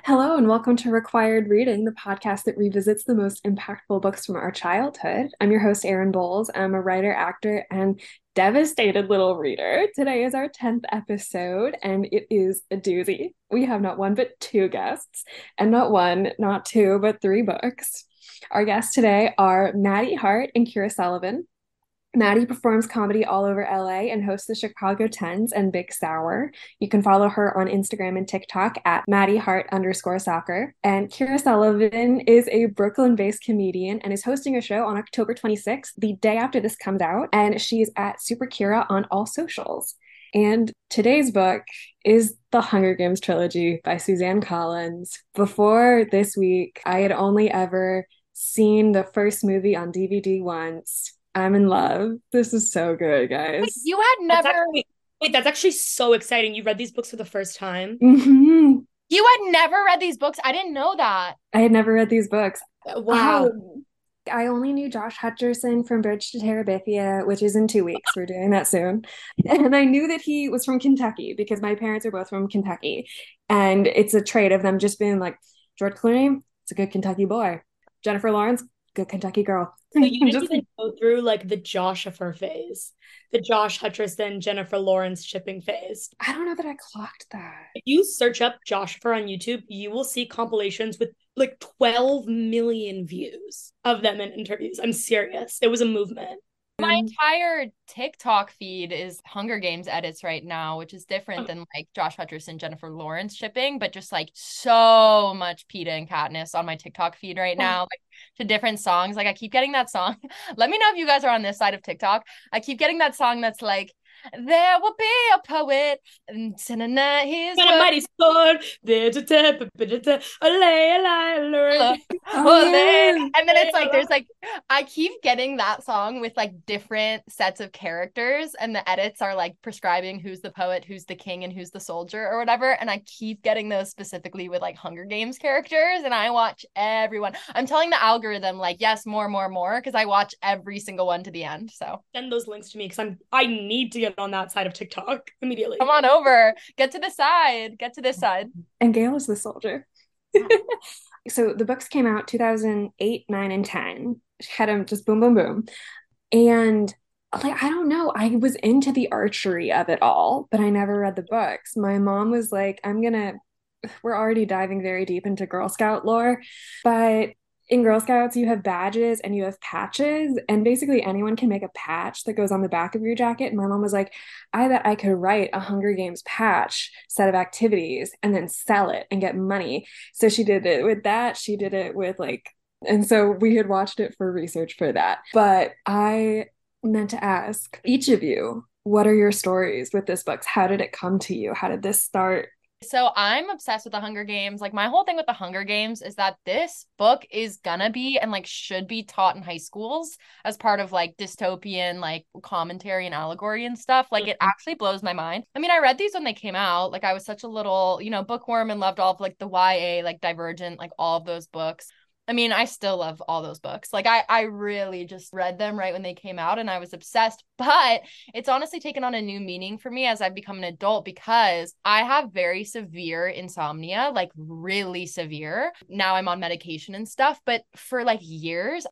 Hello, and welcome to Required Reading, the podcast that revisits the most impactful books from our childhood. I'm your host, Erin Bowles. I'm a writer, actor, and devastated little reader. Today is our 10th episode, and it is a doozy. We have not one, but two guests, and not one, not two, but three books. Our guests today are Madi Hart and Keara Sullivan. Madi performs comedy all over LA and hosts the Chicago Tens and Big Sour. You can follow her on Instagram and TikTok at Madi Hart underscore soccer. And Keara Sullivan is a Brooklyn based comedian and is hosting a show on October 26th, the day after this comes out. And she's at Super Keara on all socials. And today's book is The Hunger Games trilogy by Suzanne Collins. Before this week, I had only ever seen the first movie on DVD once I'm in love. This is so good, guys. Wait, you had never. That's actually, wait, that's actually so exciting. You read these books for the first time. Mm-hmm. You had never read these books. I didn't know that. I had never read these books. Wow. Um, I only knew Josh Hutcherson from Bridge to Terabithia, which is in two weeks. We're doing that soon. And I knew that he was from Kentucky because my parents are both from Kentucky. And it's a trait of them just being like, George Clooney, it's a good Kentucky boy. Jennifer Lawrence, good Kentucky girl. So you didn't Just- even go through like the Joshifer phase, the Josh Hutcherson, Jennifer Lawrence shipping phase. I don't know that I clocked that. If you search up Joshifer on YouTube, you will see compilations with like 12 million views of them in interviews. I'm serious. It was a movement. My Um, entire TikTok feed is Hunger Games edits right now, which is different than like Josh Hutcherson, Jennifer Lawrence shipping, but just like so much Peeta and Katniss on my TikTok feed right now, like to different songs. Like I keep getting that song. Let me know if you guys are on this side of TikTok. I keep getting that song that's like, there will be a poet and tonight his And a mighty sword, there to tap, allay, allay, alert. Oh, Well, yeah. there- and then it's like there's like I keep getting that song with like different sets of characters, and the edits are like prescribing who's the poet, who's the king, and who's the soldier or whatever. And I keep getting those specifically with like Hunger Games characters, and I watch everyone. I'm telling the algorithm like yes, more, more, more, because I watch every single one to the end. So Send those links to me because I'm I need to get on that side of TikTok immediately. come on over, get to the side, get to this side. And Gale is the soldier. so the books came out 2008, 9, and 10. Had them just boom, boom, boom. And like, I don't know, I was into the archery of it all, but I never read the books. My mom was like, I'm gonna, we're already diving very deep into Girl Scout lore, but in Girl Scouts, you have badges and you have patches, and basically anyone can make a patch that goes on the back of your jacket. And my mom was like, I bet I could write a Hunger Games patch set of activities and then sell it and get money. So she did it with that. She did it with like, and so we had watched it for research for that. But I meant to ask each of you, what are your stories with this books? How did it come to you? How did this start? So I'm obsessed with the Hunger Games. Like my whole thing with the Hunger Games is that this book is gonna be and like should be taught in high schools as part of like dystopian like commentary and allegory and stuff. Like it Mhm. actually blows my mind. I mean, I read these when they came out. Like I was such a little, you know, bookworm and loved all of like the YA, like Divergent, like all of those books. I mean, I still love all those books. Like I I really just read them right when they came out and I was obsessed. But it's honestly taken on a new meaning for me as I've become an adult because I have very severe insomnia, like really severe. Now I'm on medication and stuff, but for like years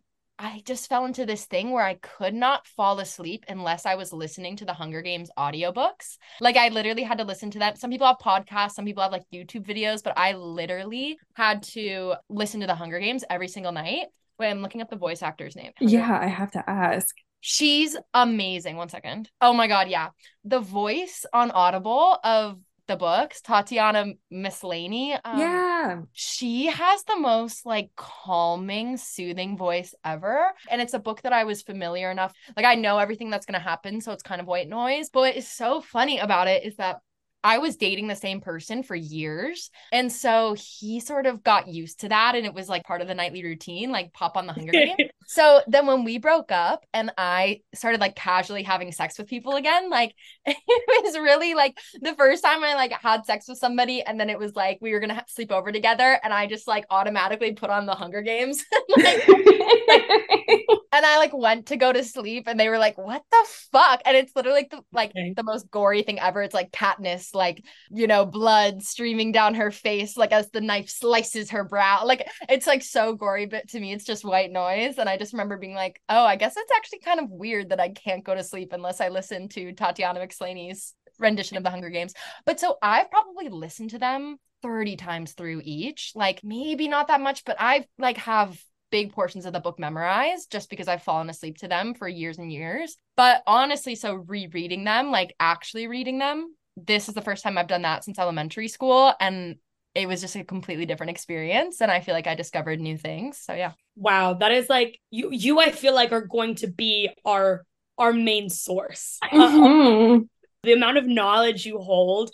I just fell into this thing where I could not fall asleep unless I was listening to the Hunger Games audiobooks. Like I literally had to listen to them. Some people have podcasts, some people have like YouTube videos, but I literally had to listen to the Hunger Games every single night. Wait, I'm looking up the voice actor's name. Hunger Yeah, I have to ask. She's amazing. One second. Oh my God. Yeah. The voice on Audible of the books, Tatiana Maslany. Um, yeah. She has the most like calming, soothing voice ever. And it's a book that I was familiar enough. Like I know everything that's going to happen. So it's kind of white noise. But what is so funny about it is that I was dating the same person for years. And so he sort of got used to that. And it was like part of the nightly routine, like pop on the Hunger Games. So then when we broke up and I started like casually having sex with people again, like it was really like the first time I like had sex with somebody and then it was like we were gonna sleep over together and I just like automatically put on the Hunger Games. Like, and I like went to go to sleep and they were like, what the fuck? And it's literally like the like Okay. the most gory thing ever. It's like Katniss, like, you know, blood streaming down her face, like as the knife slices her brow. Like it's like so gory, but to me it's just white noise. And I just remember being like, oh, I guess it's actually kind of weird that I can't go to sleep unless I listen to Tatiana Maslany's rendition of the Hunger Games. But so I've probably listened to them 30 times through each. Like maybe not that much, but I've like have big portions of the book memorized just because I've fallen asleep to them for years and years. But honestly, so rereading them, like actually reading them, this is the first time I've done that since elementary school. And it was just a completely different experience. And I feel like I discovered new things. So yeah. Wow, that is like you you I feel like are going to be our our main source. Uh, Mhm. the amount of knowledge you hold.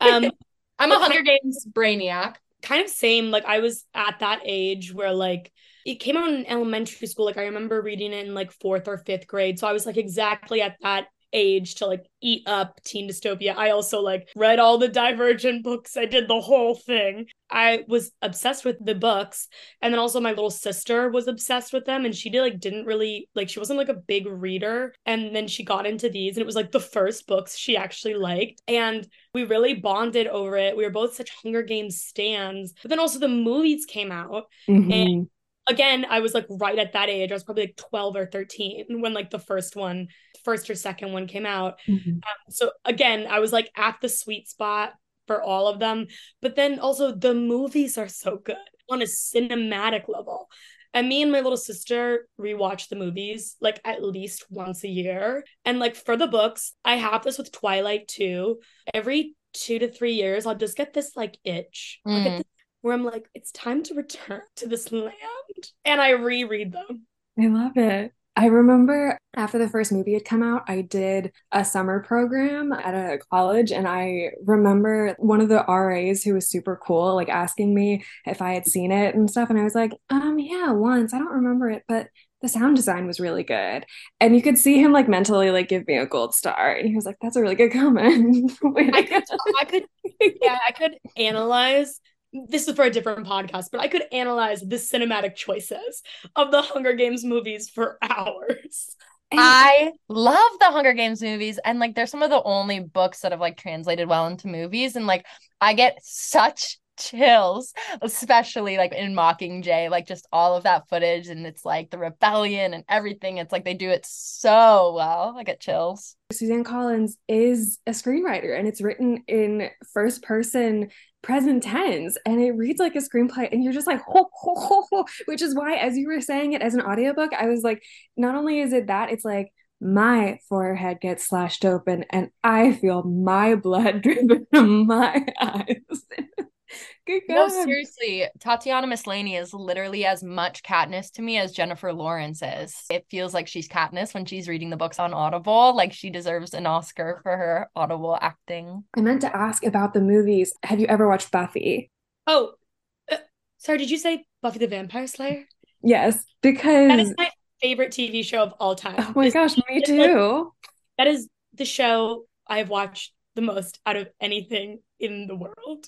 Um I'm a Hunger Games brainiac. kind of same like I was at that age where like it came out in elementary school like I remember reading it in like 4th or 5th grade. So I was like exactly at that age to like eat up teen dystopia. I also like read all the Divergent books. I did the whole thing. I was obsessed with the books and then also my little sister was obsessed with them and she did like didn't really like she wasn't like a big reader and then she got into these and it was like the first books she actually liked and we really bonded over it. We were both such Hunger Games stands. But then also the movies came out. Mhm. Again, I was like right at that age. I was probably like 12 or 13 when like the first one, first or second one came out. Mhm. So again, I was like at the sweet spot for all of them. But then also the movies are so good on a cinematic level. And me and my little sister rewatch the movies like at least once a year. And like for the books, I have this with Twilight too. Every two to three years, I'll just get this like itch. I'll get Mm. this- where I'm like, it's time to return to this land. And I reread them. I love it. I remember after the first movie had come out, I did a summer program at a college, and I remember one of the RAs who was super cool, like asking me if I had seen it and stuff. And I was like, um, yeah, once. I don't remember it, but the sound design was really good. And you could see him like mentally like give me a gold star. And he was like, that's a really good comment. I could. I could, yeah, I could analyze. This is for a different podcast, but I could analyze the cinematic choices of the Hunger Games movies for hours. And- I love the Hunger Games movies and like they're some of the only books that have like translated well into movies and like I get such chills especially like in Mockingjay like just all of that footage and it's like the rebellion and everything. It's like they do it so well. I get chills. Suzanne Collins is a screenwriter and it's written in first person present tense and it reads like a screenplay and you're just like ho, ho, ho, ho, which is why as you were saying it as an audiobook I was like not only is it that it's like my forehead gets slashed open and I feel my blood dripping from my eyes. Good no seriously Tatiana Maslany is literally as much Katniss to me as Jennifer Lawrence is it feels like she's Katniss when she's reading the books on Audible like she deserves an Oscar for her Audible acting I meant to ask about the movies. Have you ever watched Buffy? Oh, uh, sorry, did you say Buffy the Vampire Slayer? Yes, because is my favorite TV show of all time. oh my It's- gosh, me it's like- too. that is the show I've watched the most out of anything in the world.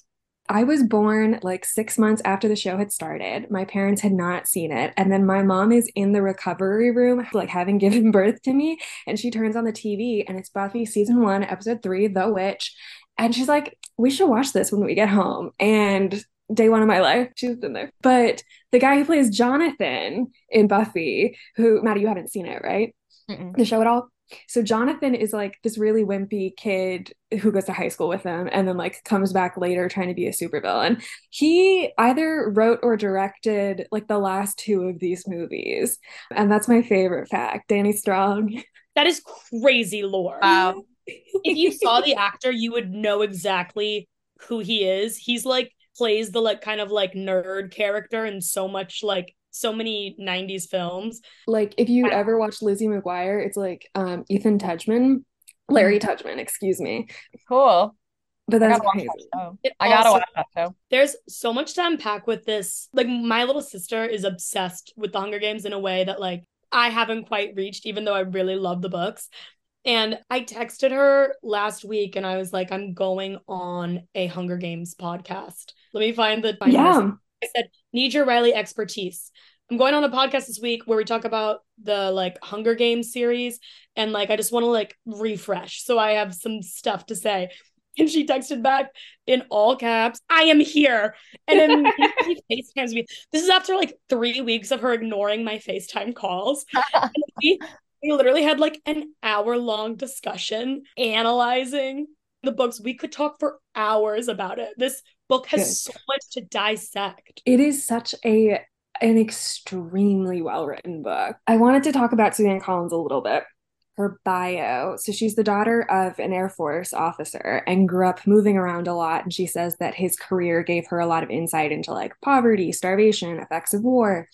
I was born like six months after the show had started. My parents had not seen it. And then my mom is in the recovery room, like having given birth to me. And she turns on the TV and it's Buffy season one, episode three, The Witch. And she's like, we should watch this when we get home. And day one of my life, she's been there. But the guy who plays Jonathan in Buffy, who, Madi, you haven't seen it, right? Mm-mm. the show at all. So Jonathan is like this really wimpy kid who goes to high school with them and then like comes back later trying to be a supervillain. He either wrote or directed like the last two of these movies. And that's my favorite fact. Danny Strong. That is crazy lore. Wow. if you saw the actor, you would know exactly who he is. He's like plays the like kind of like nerd character in so much like so many 90s films. like if you ever watch Lizzie McGuire, it's like um Ethan Tudgeman. Larry Tudgeman, excuse me. Cool. But I that's gotta watch crazy. that. It I gotta also- watch that show. There's so much to unpack with this. Like my little sister is obsessed with the Hunger Games in a way that like I haven't quite reached, even though I really love the books. And I texted her last week and I was like, I'm going on a Hunger Games podcast. Let me find the find. Yeah. I said, need your Riley expertise. I'm going on a podcast this week where we talk about the like Hunger Games series and like I just want to like refresh. So I have some stuff to say. And she texted back in all caps, I am here. And then she FaceTimes me. This is after like three weeks of her ignoring my FaceTime calls. we, we literally had like an hour long discussion analyzing the books. We could talk for hours about it. This book has Good. so much to dissect. It is such a an extremely well written book. I wanted to talk about Suzanne Collins a little bit. Her bio. So she's the daughter of an Air Force officer and grew up moving around a lot. And she says that his career gave her a lot of insight into like poverty, starvation, effects of war.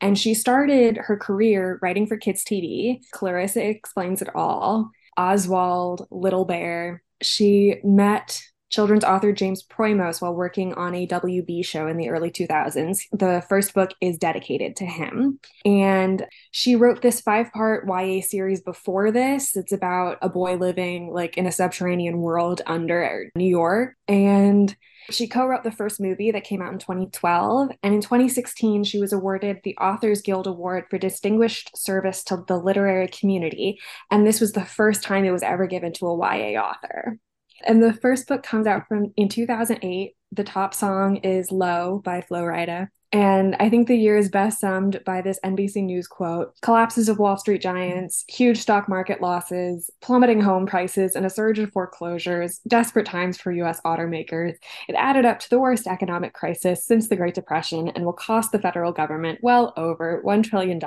And she started her career writing for kids' TV. Clarissa explains it all. Oswald, Little Bear. She met children's author James Proimos while working on a WB show in the early 2000s. The first book is dedicated to him. And she wrote this five part YA series before this. It's about a boy living like in a subterranean world under New York. And she co wrote the first movie that came out in 2012. And in 2016, she was awarded the Authors Guild Award for Distinguished Service to the Literary Community. And this was the first time it was ever given to a YA author. And the first book comes out from in 2008. The top song is Low by Flo Rida. And I think the year is best summed by this NBC News quote Collapses of Wall Street giants, huge stock market losses, plummeting home prices, and a surge of foreclosures, desperate times for US automakers. It added up to the worst economic crisis since the Great Depression and will cost the federal government well over $1 trillion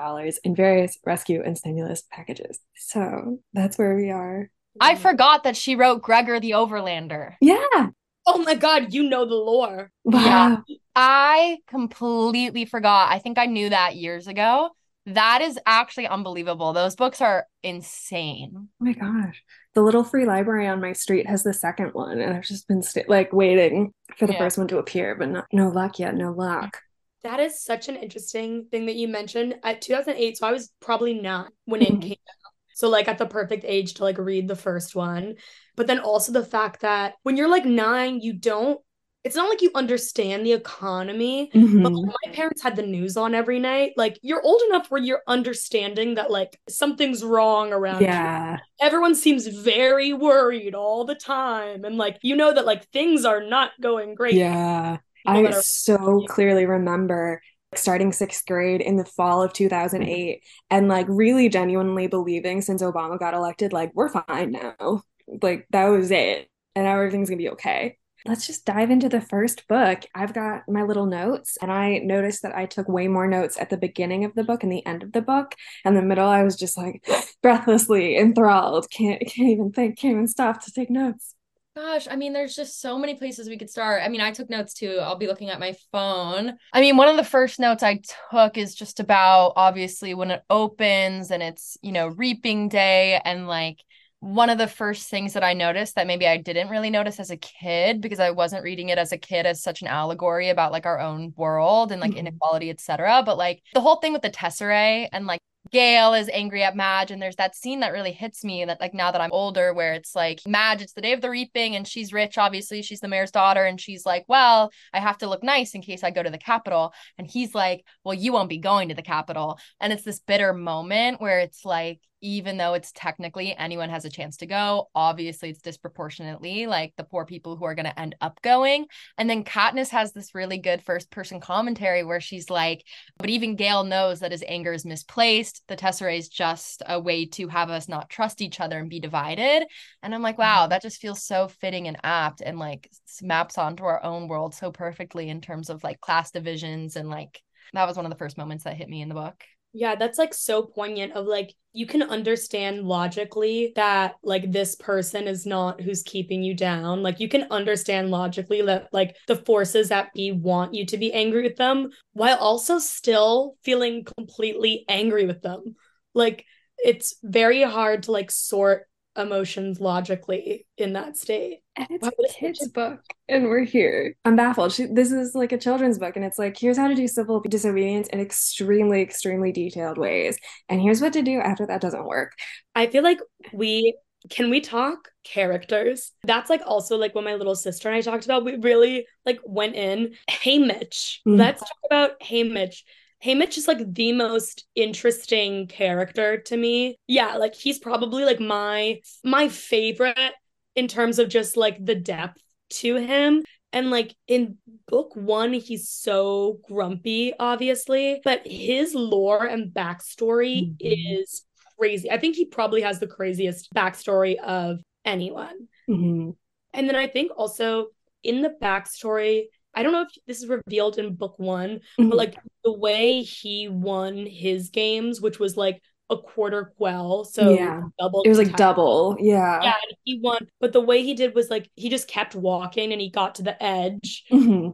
in various rescue and stimulus packages. So that's where we are. I forgot that she wrote Gregor the Overlander. Yeah. Oh my god, you know the lore. Wow. Yeah. I completely forgot. I think I knew that years ago. That is actually unbelievable. Those books are insane. Oh my gosh. The little free library on my street has the second one, and I've just been st- like waiting for the yeah. first one to appear, but not, no luck yet. No luck. That is such an interesting thing that you mentioned. At 2008, so I was probably not when it mm-hmm. came out. So like at the perfect age to like read the first one. But then also the fact that when you're like 9, you don't it's not like you understand the economy, mm-hmm. but like, my parents had the news on every night. Like you're old enough where you're understanding that like something's wrong around yeah. You. Everyone seems very worried all the time. And like you know that like things are not going great. Yeah. I so clearly remember starting sixth grade in the fall of 2008 and like really genuinely believing since Obama got elected, like, we're fine now. Like, that was it. And now everything's gonna be okay. Let's just dive into the first book. I've got my little notes, and I noticed that I took way more notes at the beginning of the book and the end of the book. And the middle, I was just like breathlessly enthralled. Can't can't even think, can't even stop to take notes. Gosh, I mean, there's just so many places we could start. I mean, I took notes too. I'll be looking at my phone. I mean, one of the first notes I took is just about obviously when it opens and it's, you know, reaping day. And like one of the first things that I noticed that maybe I didn't really notice as a kid because I wasn't reading it as a kid as such an allegory about like our own world and like mm-hmm. inequality, etc. But like the whole thing with the tesserae and like Gale is angry at Madge, and there's that scene that really hits me that like now that I'm older, where it's like Madge, it's the day of the reaping, and she's rich, obviously, she's the mayor's daughter, and she's like, Well, I have to look nice in case I go to the Capitol. And he's like, Well, you won't be going to the Capitol. And it's this bitter moment where it's like, even though it's technically anyone has a chance to go, obviously it's disproportionately like the poor people who are going to end up going. And then Katniss has this really good first person commentary where she's like, but even Gale knows that his anger is misplaced. The Tesserae is just a way to have us not trust each other and be divided. And I'm like, wow, mm-hmm. that just feels so fitting and apt and like maps onto our own world so perfectly in terms of like class divisions and like that was one of the first moments that hit me in the book. Yeah, that's like so poignant of like you can understand logically that like this person is not who's keeping you down. Like you can understand logically that like the forces at be want you to be angry with them while also still feeling completely angry with them. Like it's very hard to like sort emotions logically in that state. And it's a kid's book, and we're here. I'm baffled. She, this is like a children's book, and it's like, here's how to do civil disobedience in extremely, extremely detailed ways. And here's what to do after that doesn't work. I feel like we can we talk characters? That's like also like what my little sister and I talked about. We really like went in. Haymitch. Mm-hmm. Let's talk about Haymitch. Haymitch is like the most interesting character to me. Yeah, like he's probably like my my favorite in terms of just like the depth to him. And like in book one, he's so grumpy, obviously, but his lore and backstory mm-hmm. is crazy. I think he probably has the craziest backstory of anyone. Mm-hmm. And then I think also in the backstory, I don't know if this is revealed in book one, mm-hmm. but like the way he won his games, which was like a quarter quell. So yeah, double. It was like double. Yeah. Yeah. he won. But the way he did was like he just kept walking and he got to the edge. Mm-hmm.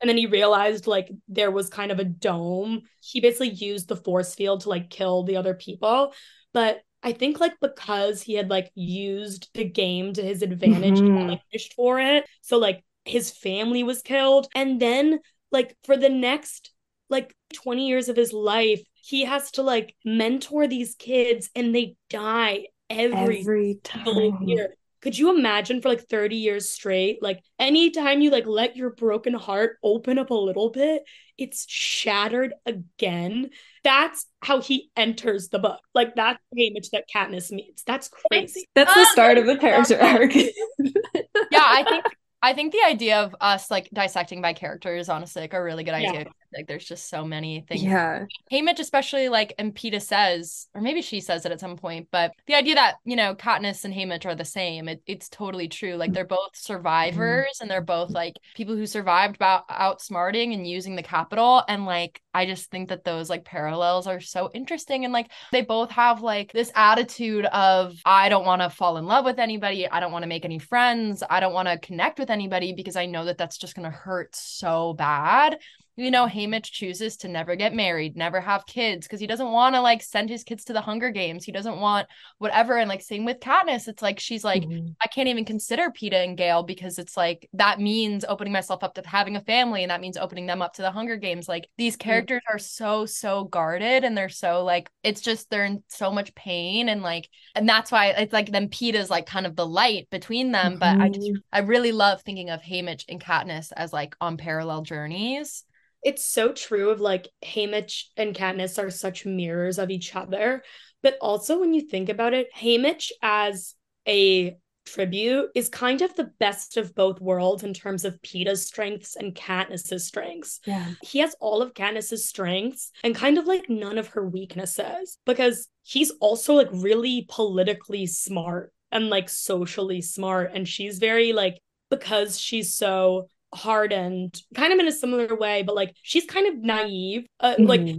And then he realized like there was kind of a dome. He basically used the force field to like kill the other people. But I think like because he had like used the game to his advantage, mm-hmm. he got, like pushed for it. So like his family was killed. And then, like, for the next like 20 years of his life, he has to like mentor these kids and they die every, every time. year. Could you imagine for like 30 years straight? Like anytime you like let your broken heart open up a little bit, it's shattered again. That's how he enters the book. Like that's the image that Katniss meets. That's crazy. That's the start of the character arc. yeah, I think I think the idea of us like dissecting by characters, honestly, like a really good idea. Yeah. Like there's just so many things. Yeah. Haymitch, especially like and Peeta says, or maybe she says it at some point, but the idea that, you know, Katniss and Haymitch are the same, it, it's totally true. Like they're both survivors mm-hmm. and they're both like people who survived about outsmarting and using the Capitol. And like I just think that those like parallels are so interesting. And like they both have like this attitude of I don't want to fall in love with anybody. I don't want to make any friends. I don't want to connect with anybody because I know that that's just going to hurt so bad you know, Haymitch chooses to never get married, never have kids because he doesn't want to like send his kids to the Hunger Games. He doesn't want whatever. And like same with Katniss, it's like she's like, mm-hmm. I can't even consider Peeta and Gale because it's like that means opening myself up to having a family and that means opening them up to the Hunger Games. Like these characters mm-hmm. are so, so guarded and they're so like, it's just they're in so much pain and like, and that's why it's like then Peeta's like kind of the light between them. Mm-hmm. But I just, mm-hmm. I really love thinking of Haymitch and Katniss as like on parallel journeys it's so true of like Haymitch and Katniss are such mirrors of each other. But also when you think about it, Haymitch as a tribute is kind of the best of both worlds in terms of Peeta's strengths and Katniss's strengths. Yeah. He has all of Katniss's strengths and kind of like none of her weaknesses because he's also like really politically smart and like socially smart and she's very like because she's so hardened kind of in a similar way but like she's kind of naive uh, mm-hmm. like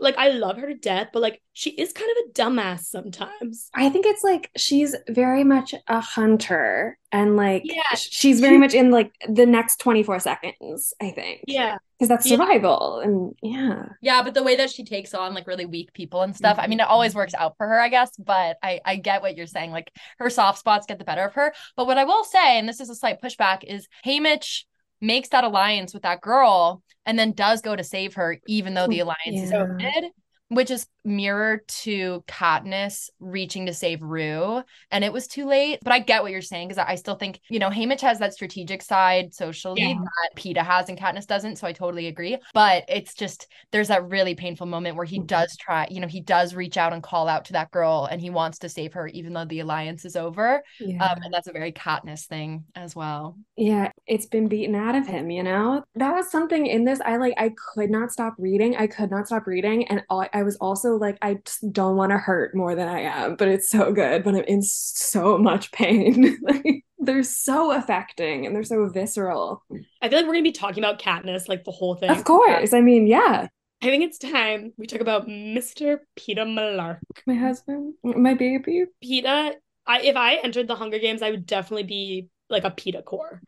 like I love her to death, but like she is kind of a dumbass sometimes. I think it's like she's very much a hunter and like yeah. she's very much in like the next 24 seconds, I think. Yeah. Because that's survival yeah. and yeah. Yeah, but the way that she takes on like really weak people and stuff, mm-hmm. I mean, it always works out for her, I guess, but I I get what you're saying. Like her soft spots get the better of her. But what I will say, and this is a slight pushback, is Haymitch makes that alliance with that girl and then does go to save her even though the alliance yeah. is ended which is mirrored to Katniss reaching to save Rue, and it was too late. But I get what you're saying because I still think you know Haymitch has that strategic side socially yeah. that Peeta has and Katniss doesn't. So I totally agree. But it's just there's that really painful moment where he does try, you know, he does reach out and call out to that girl, and he wants to save her even though the alliance is over. Yeah. Um, and that's a very Katniss thing as well. Yeah, it's been beaten out of him. You know, that was something in this. I like I could not stop reading. I could not stop reading, and all, I was also like, I just don't want to hurt more than I am, but it's so good. But I'm in so much pain. like, they're so affecting and they're so visceral. I feel like we're gonna be talking about Katniss like the whole thing. Of course. I mean, yeah. I think it's time we talk about Mr. Peeta Mellark. My husband, my baby. Peeta, I if I entered the Hunger Games, I would definitely be like a Peeta core.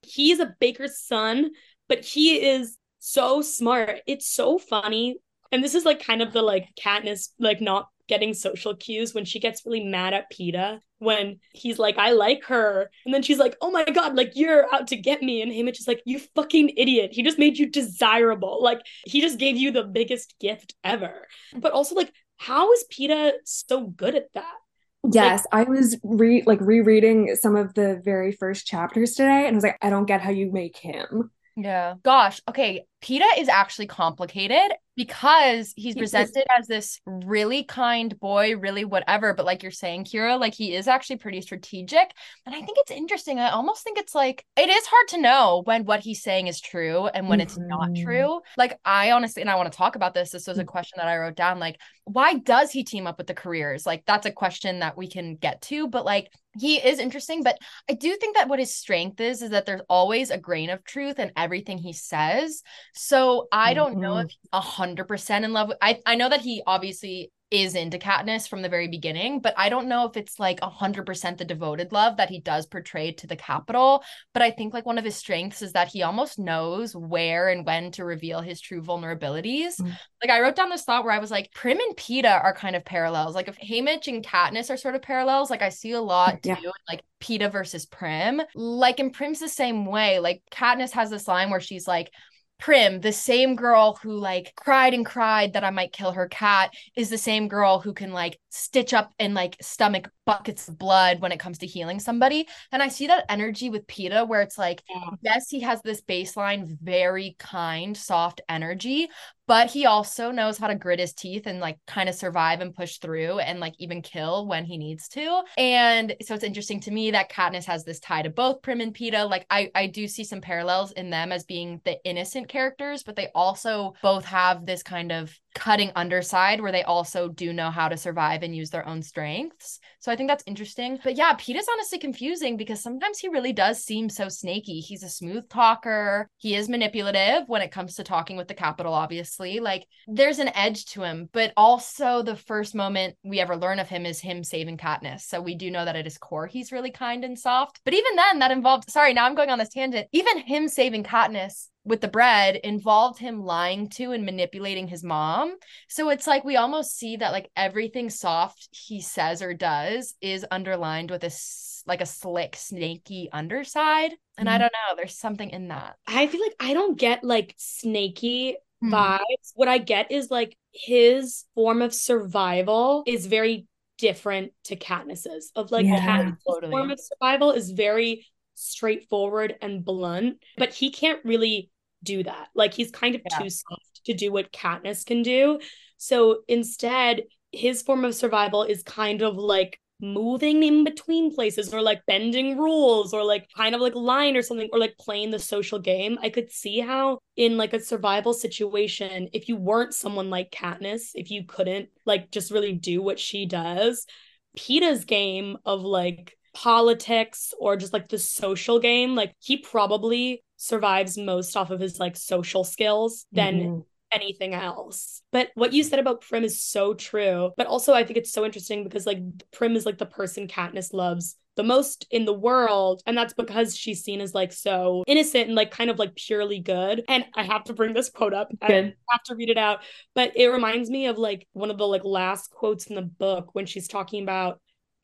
He's a baker's son, but he is so smart. It's so funny and this is like kind of the like Katniss like not getting social cues when she gets really mad at Peeta when he's like, I like her. And then she's like, oh my God, like you're out to get me. And Haymitch is like, you fucking idiot. He just made you desirable. Like he just gave you the biggest gift ever. But also, like, how is Peeta so good at that? Yes, like, I was re like rereading some of the very first chapters today and I was like, I don't get how you make him. Yeah. Gosh. Okay. Peeta is actually complicated because he's presented as this really kind boy, really whatever. But like you're saying, Keara, like he is actually pretty strategic. And I think it's interesting. I almost think it's like it is hard to know when what he's saying is true and when mm-hmm. it's not mm-hmm. true. Like I honestly, and I want to talk about this. This was a mm. question that I wrote down. Like, why does he team up with the careers? Like that's a question that we can get to. But like he is interesting but i do think that what his strength is is that there's always a grain of truth in everything he says so i don't mm-hmm. know if a hundred percent in love with i i know that he obviously is into Katniss from the very beginning, but I don't know if it's like a 100% the devoted love that he does portray to the Capitol. But I think like one of his strengths is that he almost knows where and when to reveal his true vulnerabilities. Mm. Like I wrote down this thought where I was like, Prim and Peeta are kind of parallels. Like if Haymitch and Katniss are sort of parallels, like I see a lot yeah. too, like Peeta versus Prim. Like in Prim's the same way. Like Katniss has this line where she's like, Prim, the same girl who like cried and cried that I might kill her cat, is the same girl who can like stitch up and like stomach buckets of blood when it comes to healing somebody. And I see that energy with Peeta where it's like, yeah. yes, he has this baseline, very kind, soft energy, but he also knows how to grit his teeth and like kind of survive and push through and like even kill when he needs to. And so it's interesting to me that Katniss has this tie to both Prim and Peeta. Like I I do see some parallels in them as being the innocent characters, but they also both have this kind of cutting underside where they also do know how to survive and use their own strengths. So I think that's interesting. But yeah, Pete is honestly confusing because sometimes he really does seem so snaky. He's a smooth talker. He is manipulative when it comes to talking with the Capitol, obviously. Like there's an edge to him, but also the first moment we ever learn of him is him saving Katniss. So we do know that at his core, he's really kind and soft. But even then, that involved, sorry, now I'm going on this tangent. Even him saving Katniss with the bread involved him lying to and manipulating his mom. So it's like we almost see that like everything soft he says or does is underlined with a like a slick snaky underside. And mm-hmm. I don't know, there's something in that. I feel like I don't get like snaky mm-hmm. vibes. What I get is like his form of survival is very different to Katniss's. Of like yeah, Katniss's totally. form of survival is very straightforward and blunt, but he can't really do that. Like he's kind of yeah. too soft to do what Katniss can do. So instead, his form of survival is kind of like moving in between places or like bending rules or like kind of like lying or something or like playing the social game. I could see how in like a survival situation, if you weren't someone like Katniss, if you couldn't like just really do what she does, Peeta's game of like politics or just like the social game, like he probably survives most off of his like social skills than mm-hmm. anything else. But what you said about Prim is so true. But also I think it's so interesting because like Prim is like the person Katniss loves the most in the world and that's because she's seen as like so innocent and like kind of like purely good and i have to bring this quote up i have to read it out but it reminds me of like one of the like last quotes in the book when she's talking about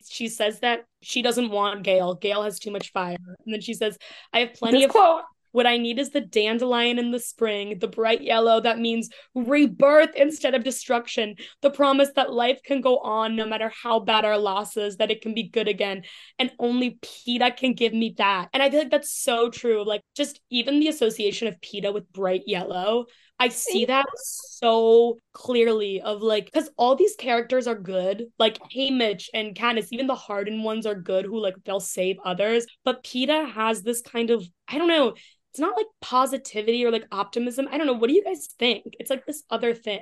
she says that she doesn't want Gale. Gale has too much fire. And then she says, I have plenty this of quote. What I need is the dandelion in the spring, the bright yellow that means rebirth instead of destruction, the promise that life can go on no matter how bad our losses, that it can be good again. And only Peeta can give me that. And I feel like that's so true. Like, just even the association of Peeta with bright yellow, I see that so clearly of like because all these characters are good, like Haymitch and Katniss, even the hardened ones are good who like they'll save others. But Peeta has this kind of I don't know, it's not like positivity or like optimism. I don't know. What do you guys think? It's like this other thing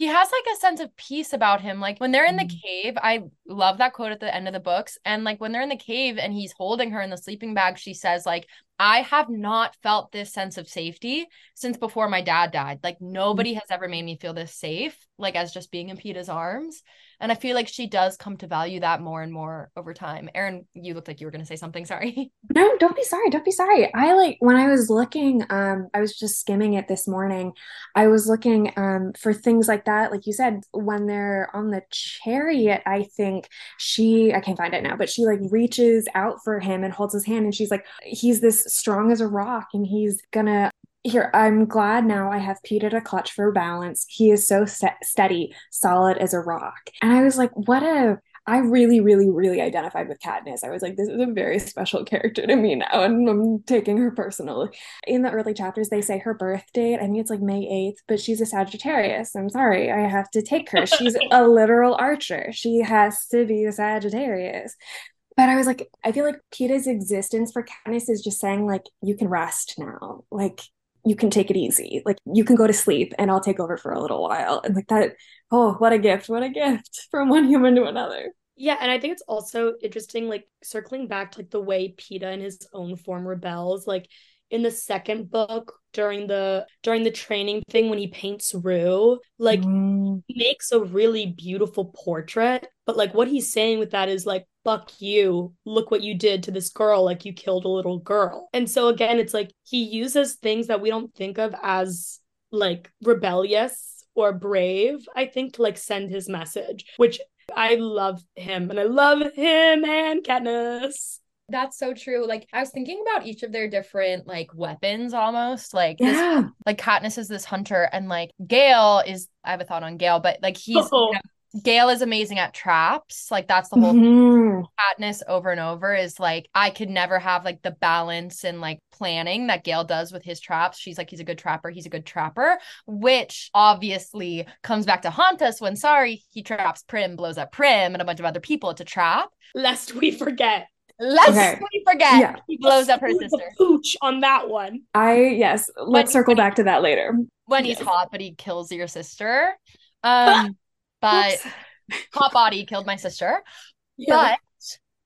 he has like a sense of peace about him. Like when they're in the mm. cave, I love that quote at the end of the books. And like when they're in the cave and he's holding her in the sleeping bag, she says, like, I have not felt this sense of safety since before my dad died. Like nobody mm. has ever made me feel this safe, like as just being in Peeta's arms. And I feel like she does come to value that more and more over time. Erin, you looked like you were going to say something. Sorry. No, don't be sorry. Don't be sorry. I like when I was looking, um, I was just skimming it this morning. I was looking um, for things like that. Like you said, when they're on the chariot, I think she, I can't find it now, but she like reaches out for him and holds his hand. And she's like, he's this strong as a rock and he's gonna here, I'm glad now I have Peeta to clutch for balance. He is so steady, solid as a rock. And I was like, what a I really, really, really identified with Katniss. I was like, this is a very special character to me now, and I'm taking her personally. In the early chapters, they say her birth date. I think it's like May 8th, but she's a Sagittarius. I'm sorry, I have to take her. She's a literal archer. She has to be a Sagittarius. But I was like, I feel like Peeta's existence for Katniss is just saying, like, you can rest now. Like, you can take it easy. Like you can go to sleep and I'll take over for a little while. And like that, oh, what a gift, what a gift from one human to another. Yeah, and I think it's also interesting, like circling back to like the way Peeta in his own form rebels. Like in the second book, during the during the training thing when he paints Rue, like mm. makes a really beautiful portrait. But like what he's saying with that is like, fuck you, look what you did to this girl, like you killed a little girl. And so again, it's like he uses things that we don't think of as like rebellious or brave, I think, to like send his message, which I love him and I love him and Katniss. That's so true. Like I was thinking about each of their different like weapons almost. Like yeah. This, like Katniss is this hunter and like Gale is I have a thought on Gale, but like he's oh. You know, Gale is amazing at traps. Like that's the whole mm-hmm. Katniss over and over is like I could never have like the balance and like planning that Gale does with his traps. She's like he's a good trapper, he's a good trapper, which obviously comes back to haunt us when sorry, he traps Prim, blows up Prim and a bunch of other people to trap. Lest we forget. Let's okay. forget yeah. he blows up her sister. Pooch on that one. I yes, let's when, circle back to that later. When yes. he's hot, but he kills your sister. Um, but hot body killed my sister. Yeah. But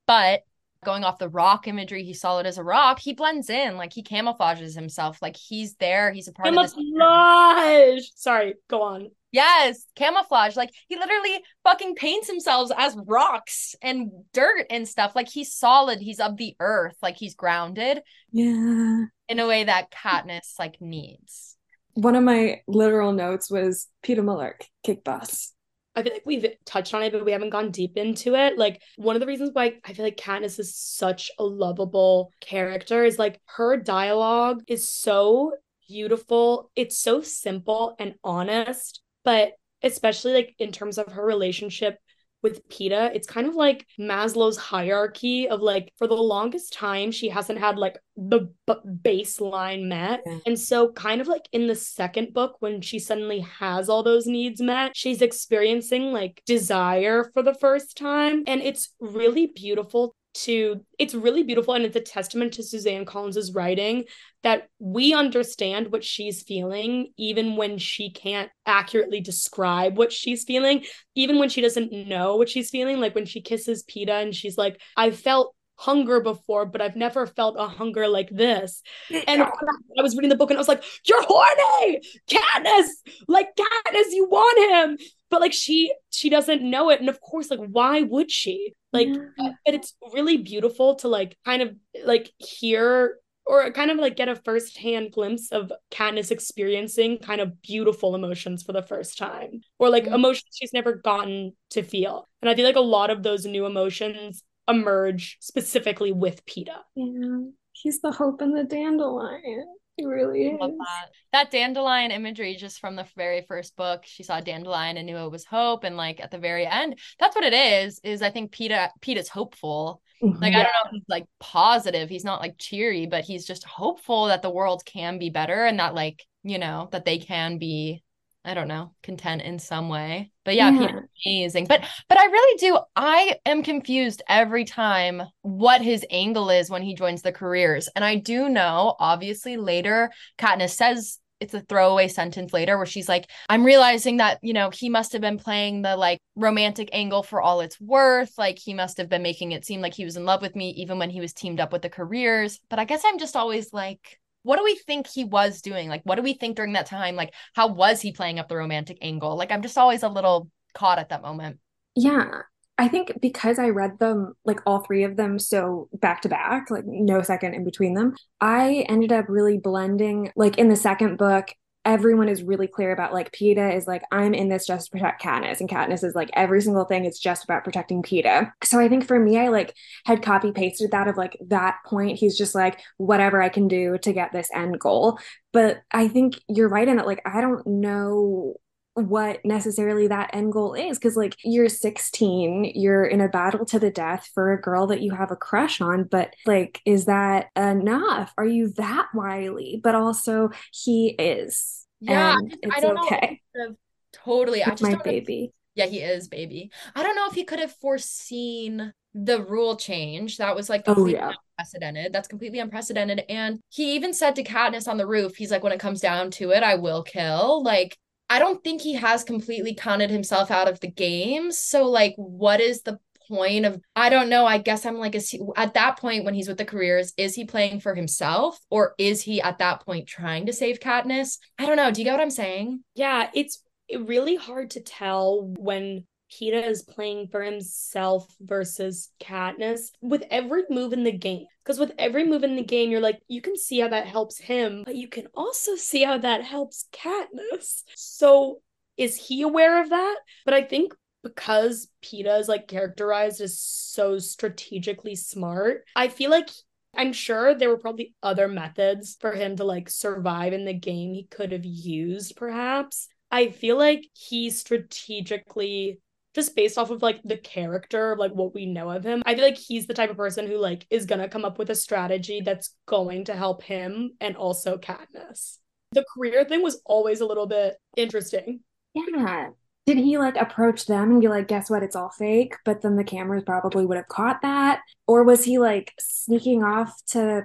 but going off the rock imagery, he solid as a rock. He blends in, like he camouflages himself, like he's there. He's a part camouflage. of this. Camouflage. Sorry, go on. Yes, camouflage. Like he literally fucking paints himself as rocks and dirt and stuff. Like he's solid. He's of the earth. Like he's grounded. Yeah. In a way that Katniss like needs. One of my literal notes was Peeta Mellark, kick boss. I feel like we've touched on it, but we haven't gone deep into it. Like one of the reasons why I feel like Katniss is such a lovable character is like her dialogue is so beautiful. It's so simple and honest but especially like in terms of her relationship with Peeta, it's kind of like Maslow's hierarchy of like for the longest time she hasn't had like the b- baseline met. Yeah. And so kind of like in the second book when she suddenly has all those needs met, she's experiencing like desire for the first time and it's really beautiful to it's really beautiful and it's a testament to Suzanne Collins's writing that we understand what she's feeling even when she can't accurately describe what she's feeling even when she doesn't know what she's feeling. Like when she kisses Peeta and she's like I felt hunger before, but I've never felt a hunger like this. And I was reading the book and I was like, You're horny, Katniss! Like Katniss, you want him. But like she she doesn't know it. And of course, like, why would she? Like, yeah. but it's really beautiful to like kind of like hear or kind of like get a firsthand glimpse of Katniss experiencing kind of beautiful emotions for the first time, or like mm-hmm. emotions she's never gotten to feel. And I feel like a lot of those new emotions emerge specifically with Peeta. Yeah, he's the hope and the dandelion. He really is. That. that. dandelion imagery just from the very first book. She saw dandelion and knew it was hope. And like at the very end, that's what it is. Is I think Peeta Peeta's hopeful. Mm-hmm. Like yeah. I don't know if he's like positive. He's not like cheery, but he's just hopeful that the world can be better and that like, you know, that they can be I don't know, content in some way. But yeah, yeah. amazing. But but I really do. I am confused every time what his angle is when he joins the careers. And I do know, obviously, later Katniss says it's a throwaway sentence later where she's like, I'm realizing that, you know, he must have been playing the like romantic angle for all it's worth. Like he must have been making it seem like he was in love with me even when he was teamed up with the careers. But I guess I'm just always like, what do we think he was doing? Like, what do we think during that time? Like, how was he playing up the romantic angle? Like, I'm just always a little caught at that moment. Yeah. I think because I read them, like all three of them, so back to back, like no second in between them, I ended up really blending, like in the second book, everyone is really clear about like Peeta is like, I'm in this just to protect Katniss. And Katniss is like, every single thing is just about protecting Peeta. So I think for me, I like had copy pasted that of like that point. He's just like, whatever I can do to get this end goal. But I think you're right in that, like, I don't know what necessarily that end goal is because like you're 16 you're in a battle to the death for a girl that you have a crush on but like is that enough? Are you that wily? But also he is yeah and I don't okay. know totally i just my baby. Yeah he is baby. I don't know if he could have foreseen the rule change. That was like oh yeah. unprecedented. That's completely unprecedented and he even said to Katniss on the roof he's like when it comes down to it I will kill like I don't think he has completely counted himself out of the game. so like what is the point of I don't know. I guess I'm like is he at that point when he's with the careers is he playing for himself or is he at that point trying to save Katniss? I don't know. Do you get what I'm saying? Yeah, it's really hard to tell when Peeta is playing for himself versus Katniss with every move in the game. Because with every move in the game, you're like, you can see how that helps him, but you can also see how that helps Katniss. So is he aware of that? But I think because Peeta is like characterized as so strategically smart, I feel like I'm sure there were probably other methods for him to like survive in the game he could have used, perhaps. I feel like he strategically just based off of like the character like what we know of him i feel like he's the type of person who like is gonna come up with a strategy that's going to help him and also Katniss. the career thing was always a little bit interesting. Yeah. Did he like approach them and be like guess what? It's all fake but then the cameras probably would have caught that? Or was he like sneaking off to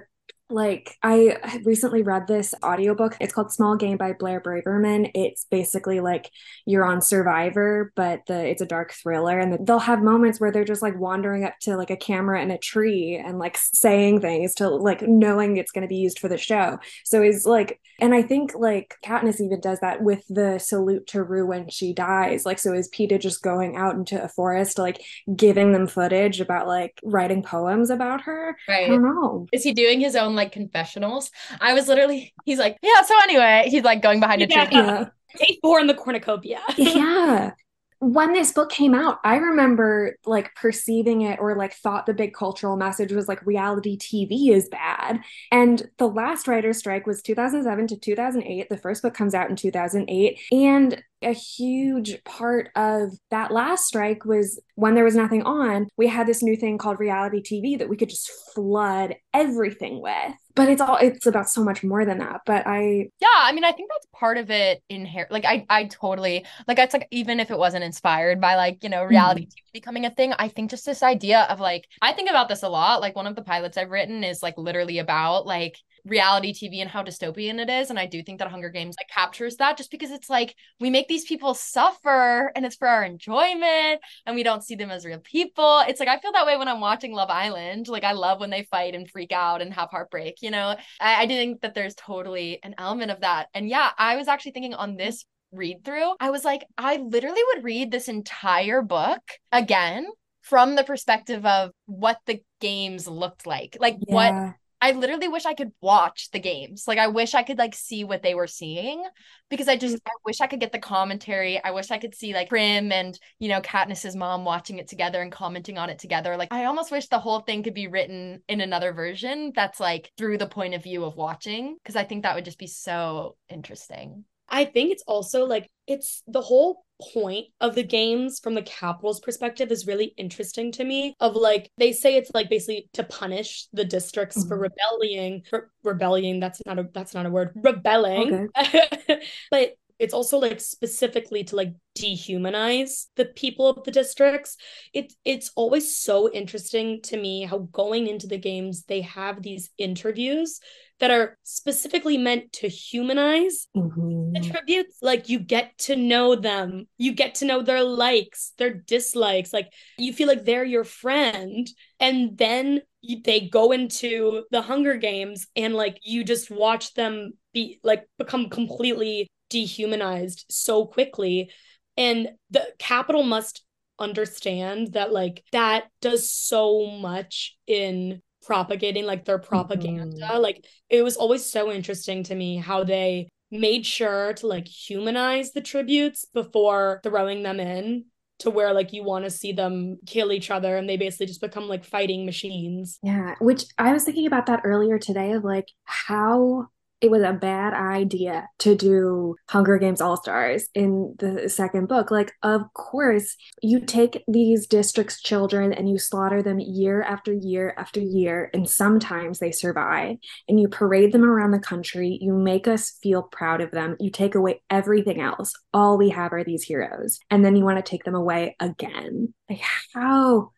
like I recently read this audiobook. It's called Small Game by Blair Braverman. It's basically like you're on Survivor, but the it's a dark thriller and they'll have moments where they're just like wandering up to like a camera in a tree and like saying things to like knowing it's going to be used for the show. So he's like and I think like Katniss even does that with the salute to Rue when she dies. Like so is Peeta just going out into a forest like giving them footage about like writing poems about her? right I don't know. Is he doing his own like confessionals? I was literally, he's like, yeah, so anyway, he's like going behind a tree. Yeah. Yeah. Day four in the cornucopia. yeah when this book came out i remember like perceiving it or like thought the big cultural message was like reality tv is bad and the last writer's strike was 2007 to 2008 the first book comes out in 2008 and a huge part of that last strike was when there was nothing on we had this new thing called reality tv that we could just flood everything with but it's all it's about so much more than that but i Yeah, I mean, I think that's part of it inherent. Like, I, I totally like. It's like even if it wasn't inspired by like you know reality mm-hmm. TV becoming a thing, I think just this idea of like I think about this a lot. Like one of the pilots I've written is like literally about like reality TV and how dystopian it is, and I do think that Hunger Games like captures that just because it's like we make these people suffer and it's for our enjoyment, and we don't see them as real people. It's like I feel that way when I'm watching Love Island. Like I love when they fight and freak out and have heartbreak. You know, I, I do think that there's totally an element of that. And yeah, I was actually thinking on this read through, I was like, I literally would read this entire book again from the perspective of what the games looked like. Like what yeah I literally wish I could watch the games. Like I wish I could like see what they were seeing because I just I wish I could get the commentary. I wish I could see like Prim and you know Katniss's mom watching it together and commenting on it together. Like I almost wish the whole thing could be written in another version that's like through the point of view of watching because I think that would just be so interesting. I think it's also like it's the whole point of the games from the Capitol's perspective is really interesting to me. Of like they say it's like basically to punish the districts for Mhm. rebelling, for rebelling. That's not a that's not a word. Rebelling, but it's also like specifically to like dehumanize the people of the districts. It it's always so interesting to me how going into the games they have these interviews that are specifically meant to humanize Mhm. the tributes. Like you get to know them. You get to know their likes their dislikes. Like you feel like they're your friend and then you, they go into the hunger games and like you just watch them be like become completely dehumanized so quickly. And the Capitol must understand that like that does so much in propagating like their propaganda mm-hmm. like it was always so interesting to me how they made sure to like humanize the tributes before throwing them in to where like you want to see them kill each other and they basically just become like fighting machines. Yeah, which I was thinking about that earlier today of like how it was a bad idea to do Hunger Games All Stars in the second book. Like, of course, you take these district's children and you slaughter them year after year after year, and sometimes they survive, and you parade them around the country. You make us feel proud of them. You take away everything else. All we have are these heroes. And then you want to take them away again. Like, how?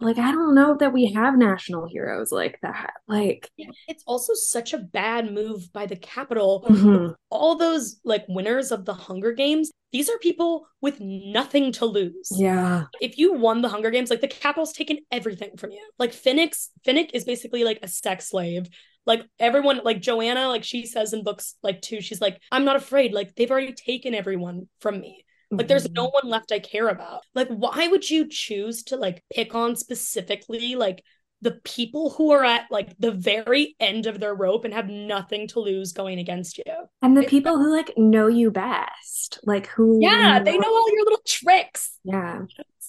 Like I don't know that we have national heroes like that. Like it's also such a bad move by the Capitol. Mm-hmm. All those like winners of the Hunger Games, these are people with nothing to lose. Yeah. If you won the Hunger Games, like the Capitol's taken everything from you. Like Finnick, Finnick is basically like a sex slave. Like everyone, like Johanna, like she says in books like two, she's like, I'm not afraid. Like they've already taken everyone from me. Like there's no mm-hmm. one left I care about. Like why would you choose to like pick on specifically like the people who are at like the very end of their rope and have nothing to lose going against you. And the people who like know you best, like who Yeah, know- they know all your little tricks. Yeah.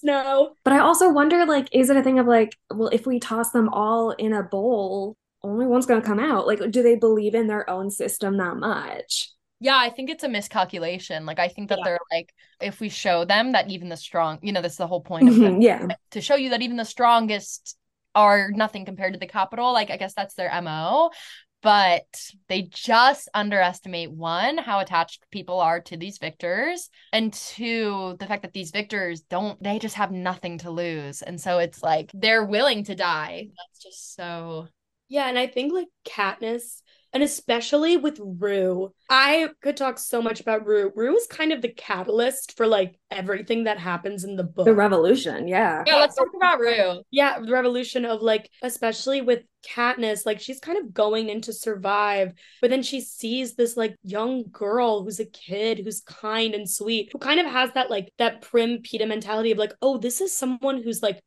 No. But I also wonder like is it a thing of like well if we toss them all in a bowl, only one's going to come out. Like do they believe in their own system that much? Yeah, I think it's a miscalculation. Like I think that yeah. they're like, if we show them that even the strong, you know, this is the whole point of mm-hmm, them, yeah, to show you that even the strongest are nothing compared to the Capitol. Like I guess that's their mo. But they just underestimate one, how attached people are to these victors, and two, the fact that these victors don't, they just have nothing to lose. And so it's like they're willing to die. That's just so. Yeah. And I think like Katniss, and especially with Rue. I could talk so much about Rue. Rue is kind of the catalyst for like everything that happens in the book. The revolution, yeah. Yeah, let's talk about Rue. Yeah, the revolution of like, especially with Katniss, like she's kind of going in to survive, but then she sees this like young girl who's a kid, who's kind and sweet, who kind of has that like that prim Peeta mentality of like, oh, this is someone who's like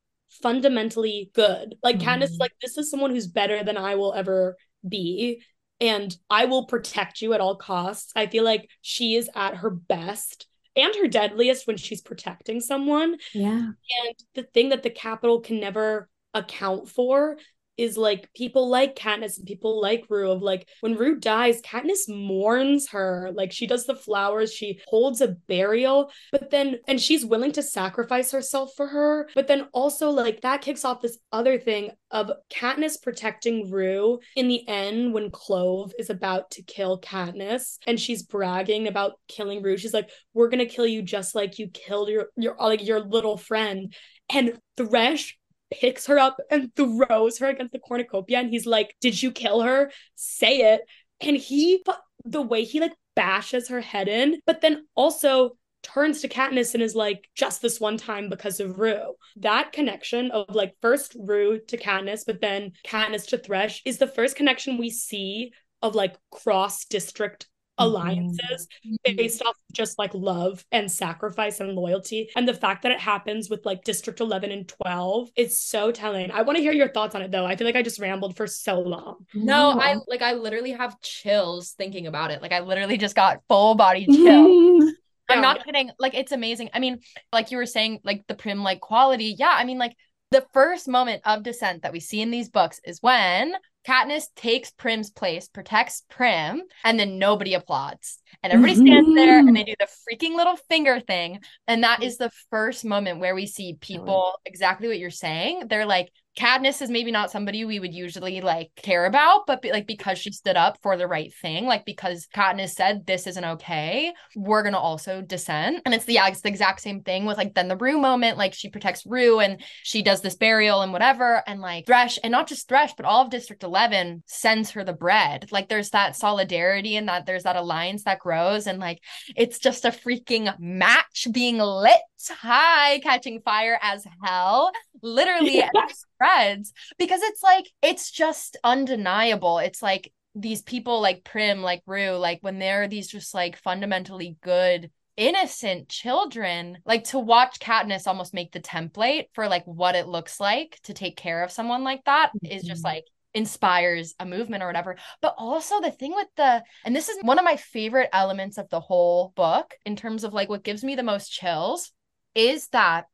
fundamentally good. Like mm. Katniss, like this is someone who's better than I will ever be and I will protect you at all costs. I feel like she is at her best and her deadliest when she's protecting someone. Yeah. And the thing that the Capitol can never account for is like people like Katniss and people like Rue of like when Rue dies, Katniss mourns her. Like she does the flowers, she holds a burial, but then and she's willing to sacrifice herself for her. But then also like that kicks off this other thing of Katniss protecting Rue in the end when Clove is about to kill Katniss and she's bragging about killing Rue. She's like, "We're gonna kill you just like you killed your your like your little friend." And Thresh picks her up and throws her against the cornucopia and he's like did you kill her say it and he the way he like bashes her head in but then also turns to Katniss and is like, just this one time because of Rue. That connection of like first Rue to Katniss, but then Katniss to Thresh is the first connection we see of like cross district alliances mm-hmm. based off just like love and sacrifice and loyalty. And the fact that it happens with like district 11 and 12 is so telling. I want to hear your thoughts on it though. I feel like i just rambled for so long. No i like i literally have chills thinking about it. Like i literally just got full body chill i'm not kidding. Like it's amazing. I mean like you were saying like the prim like quality. Yeah i mean like the first moment of dissent that we see in these books is when Katniss takes Prim's place, protects Prim, and then nobody applauds. And everybody stands there and they do the freaking little finger thing. And that is the first moment where we see people exactly what you're saying. They're like, Katniss is maybe not somebody we would usually like care about, but be, like because she stood up for the right thing, like because Katniss said this isn't okay, we're gonna also dissent. And it's the yeah, it's the exact same thing with like then the Rue moment, like she protects Rue and she does this burial and whatever, and like Thresh, and not just Thresh, but all of District 11 sends her the bread. Like there's that solidarity and that there's that alliance that grows, and like it's just a freaking match being lit high, catching fire as hell, literally yeah. spreads because it's like it's just undeniable. It's like these people like Prim, like Rue, like when they're these just like fundamentally good innocent children like to watch Katniss almost make the template for like what it looks like to take care of someone like that mm-hmm. is just mm-hmm. like inspires a movement or whatever. But also the thing with the, and this is one of my favorite elements of the whole book in terms of like what gives me the most chills is that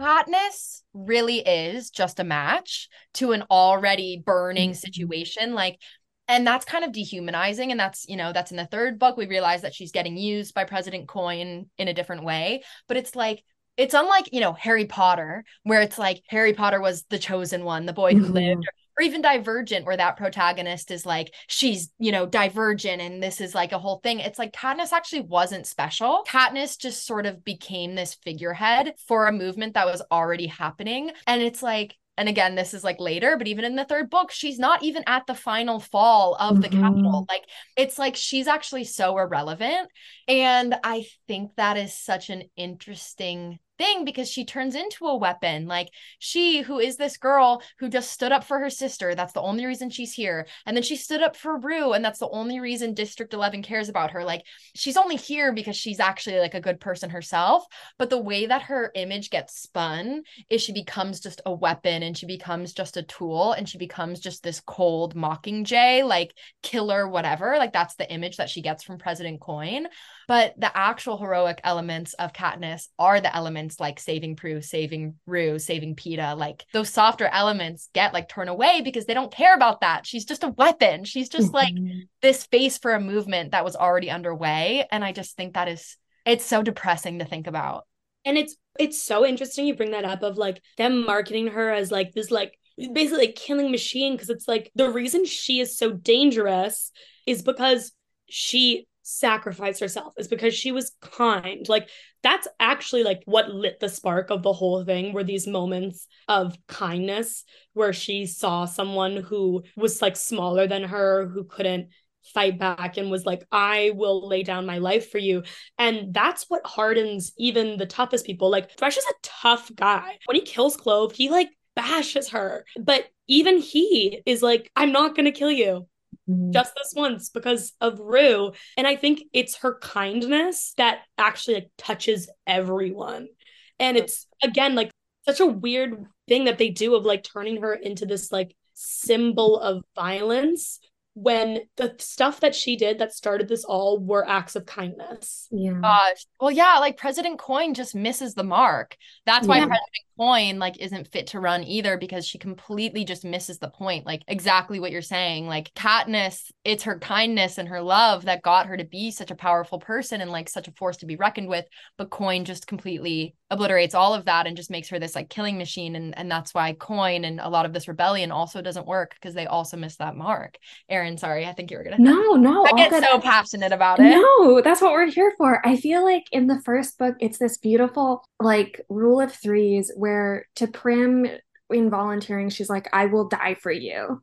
Katniss really is just a match to an already burning mm-hmm. situation. Like and that's kind of dehumanizing and that's you know that's in the third book we realize that she's getting used by president coin in a different way but it's like it's unlike you know harry potter where it's like harry potter was the chosen one the boy who mm-hmm. lived or, or even divergent where that protagonist is like she's you know divergent and this is like a whole thing. It's like katniss actually wasn't special. Katniss just sort of became this figurehead for a movement that was already happening. And it's like and again this is like later but even in the third book she's not even at the final fall of mm-hmm. the Capitol. Like it's like she's actually so irrelevant. And i think that is such an interesting thing because she turns into a weapon. Like she, who is this girl who just stood up for her sister, that's the only reason she's here. And then she stood up for Rue, and that's the only reason District 11 cares about her. Like she's only here because she's actually like a good person herself. But the way that her image gets spun is she becomes just a weapon and she becomes just a tool and she becomes just this cold mockingjay, like killer, whatever. Like that's the image that she gets from President Coin. But the actual heroic elements of Katniss are the elements like saving Prue, saving Rue, saving Peeta. Like those softer elements get like torn away because they don't care about that. She's just a weapon. She's just like mm-hmm. this face for a movement that was already underway. And I just think that is it's so depressing to think about. And it's it's so interesting you bring that up of like them marketing her as like this like basically like killing machine because it's like the reason she is so dangerous is because she sacrificed herself is because she was kind. Like that's actually like what lit the spark of the whole thing were these moments of kindness where she saw someone who was like smaller than her who couldn't fight back and was like I will lay down my life for you. And that's what hardens even the toughest people. Like Thresh is a tough guy. When he kills Clove, he like bashes her. But even he is like I'm not going to kill you mm-hmm. just this once because of Rue. And I think it's her kindness that actually like touches everyone. And it's again like such a weird thing that they do of like turning her into this like symbol of violence when the stuff that she did that started this all were acts of kindness. Yeah. Gosh. Well, yeah, like President Coin just misses the mark. That's why yeah. President Coin like isn't fit to run either because she completely just misses the point. Like exactly what you're saying. Like Katniss, it's her kindness and her love that got her to be such a powerful person and like such a force to be reckoned with. But Coin just completely obliterates all of that and just makes her this like killing machine. And and that's why Coin and a lot of this rebellion also doesn't work because they also miss that mark. Sorry, I think you were gonna. No, no, I get so passionate about it. No, that's what we're here for. I feel like in the first book, it's this beautiful like rule of threes where to Prim in volunteering, she's like, I will die for you.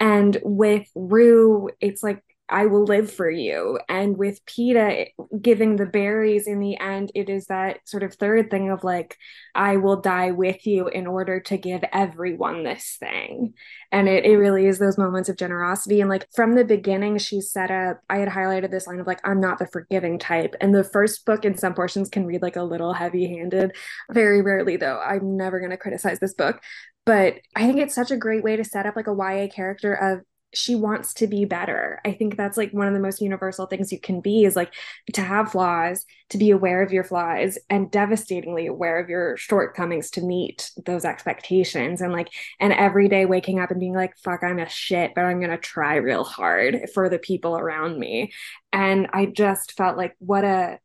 And with Rue, it's like I will live for you. And with Peeta giving the berries in the end, it is that sort of third thing of like, I will die with you in order to give everyone this thing. And it, it really is those moments of generosity. And like from the beginning, she set up, I had highlighted this line of like, I'm not the forgiving type. And the first book in some portions can read like a little heavy handed. Very rarely, though. I'm never going to criticize this book but I think it's such a great way to set up like a YA character of she wants to be better. I think that's like one of the most universal things you can be is like to have flaws, to be aware of your flaws and devastatingly aware of your shortcomings to meet those expectations and like and every day waking up and being like fuck I'm a shit but I'm going to try real hard for the people around me. And I just felt like what a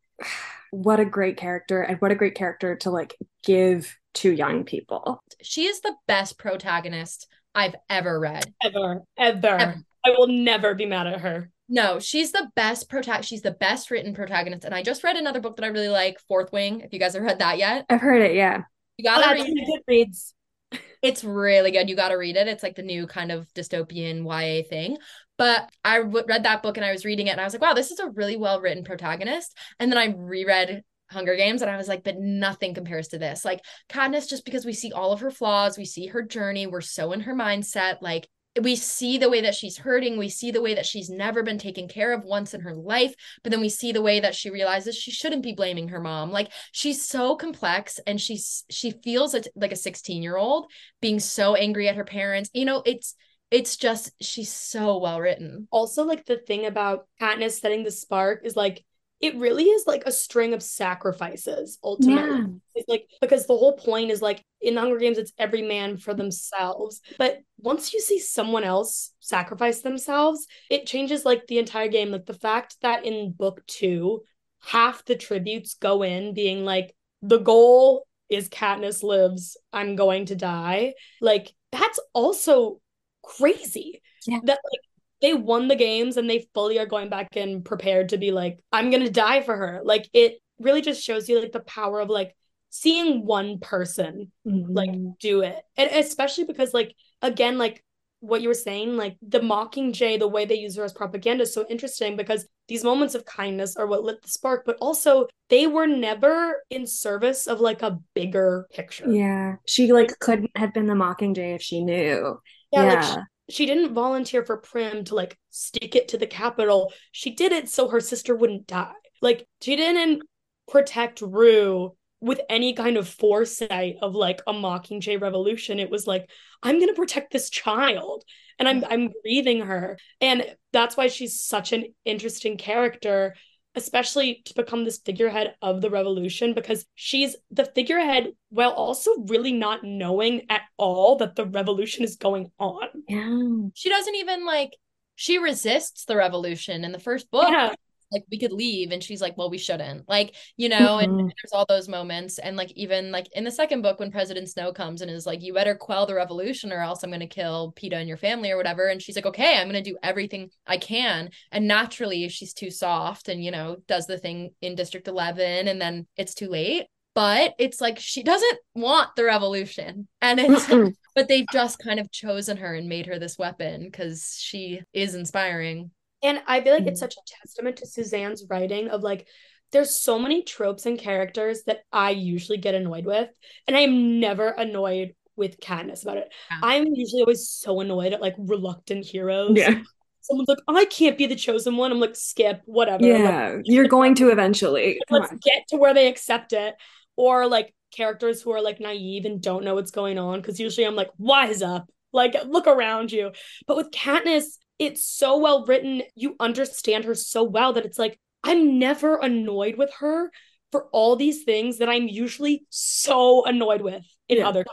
what a great character and what a great character to like give to young people. She is the best protagonist I've ever read. Ever, ever. ever. I will never be mad at her. No, she's the best protagonist. She's the best written protagonist. And I just read another book that I really like, Fourth Wing. If you guys have read that yet, I've heard it. Yeah, you gotta oh, read it. Reads. It's really good. You gotta read it. It's like the new kind of dystopian YA thing. But I w- read that book and I was reading it and I was like, wow, this is a really well written protagonist. And then I reread Hunger Games and I was like, but nothing compares to this. Like Katniss, just because we see all of her flaws, we see her journey, we're so in her mindset. Like we see the way that she's hurting, we see the way that she's never been taken care of once in her life, but then we see the way that she realizes she shouldn't be blaming her mom. Like she's so complex and she's she feels like a 16 year old being so angry at her parents. You know, it's it's just she's so well written. Also, like the thing about Katniss setting the spark is like it really is like a string of sacrifices ultimately. Yeah. It's like because the whole point is like in the Hunger Games, it's every man for themselves. But once you see someone else sacrifice themselves, it changes like the entire game. Like the fact that in book two, half the tributes go in being like, the goal is Katniss lives, I'm going to die. Like that's also crazy. Yeah. That like they won the games and they fully are going back and prepared to be like, I'm gonna die for her. Like it really just shows you like the power of like seeing one person mm-hmm. like do it. And especially because like again, like what you were saying, like the Mockingjay, the way they use her as propaganda is so interesting because these moments of kindness are what lit the spark, but also they were never in service of like a bigger picture. Yeah. She like couldn't have been the Mockingjay if she knew. Yeah. yeah. Like she, didn't volunteer for Prim to like stick it to the Capitol. She did it so her sister wouldn't die. Like she didn't protect Rue with any kind of foresight of like a Mockingjay revolution. It was like, I'm gonna protect this child and I'm I'm grieving her. And that's why she's such an interesting character especially to become this figurehead of the revolution because she's the figurehead while also really not knowing at all that the revolution is going on. Yeah. She doesn't even like she resists the revolution in the first book. Yeah like we could leave. And she's like well we shouldn't. Like you know mm-hmm. and there's all those moments. And like even like in the second book when president snow comes and is like you better quell the revolution or else i'm going to kill Peeta and your family or whatever. And she's like okay i'm going to do everything i can. And naturally she's too soft and you know does the thing in district 11 and then it's too late. But it's like she doesn't want the revolution. And it's but they've just kind of chosen her and made her this weapon because she is inspiring and I feel like it's such a testament to Suzanne's writing of like, there's so many tropes and characters that I usually get annoyed with, and I am never annoyed with Katniss about it. Yeah. I'm usually always so annoyed at like reluctant heroes. Yeah. Someone's like, I can't be the chosen one. I'm like, skip, whatever. Yeah, like, you're going to eventually. Let's get to where they accept it. Or like characters who are like naive and don't know what's going on. Cause usually I'm like, wise up. Like, look around you. But with Katniss, it's so well written. You understand her so well that it's like, I'm never annoyed with her for all these things that I'm usually so annoyed with in yeah. other.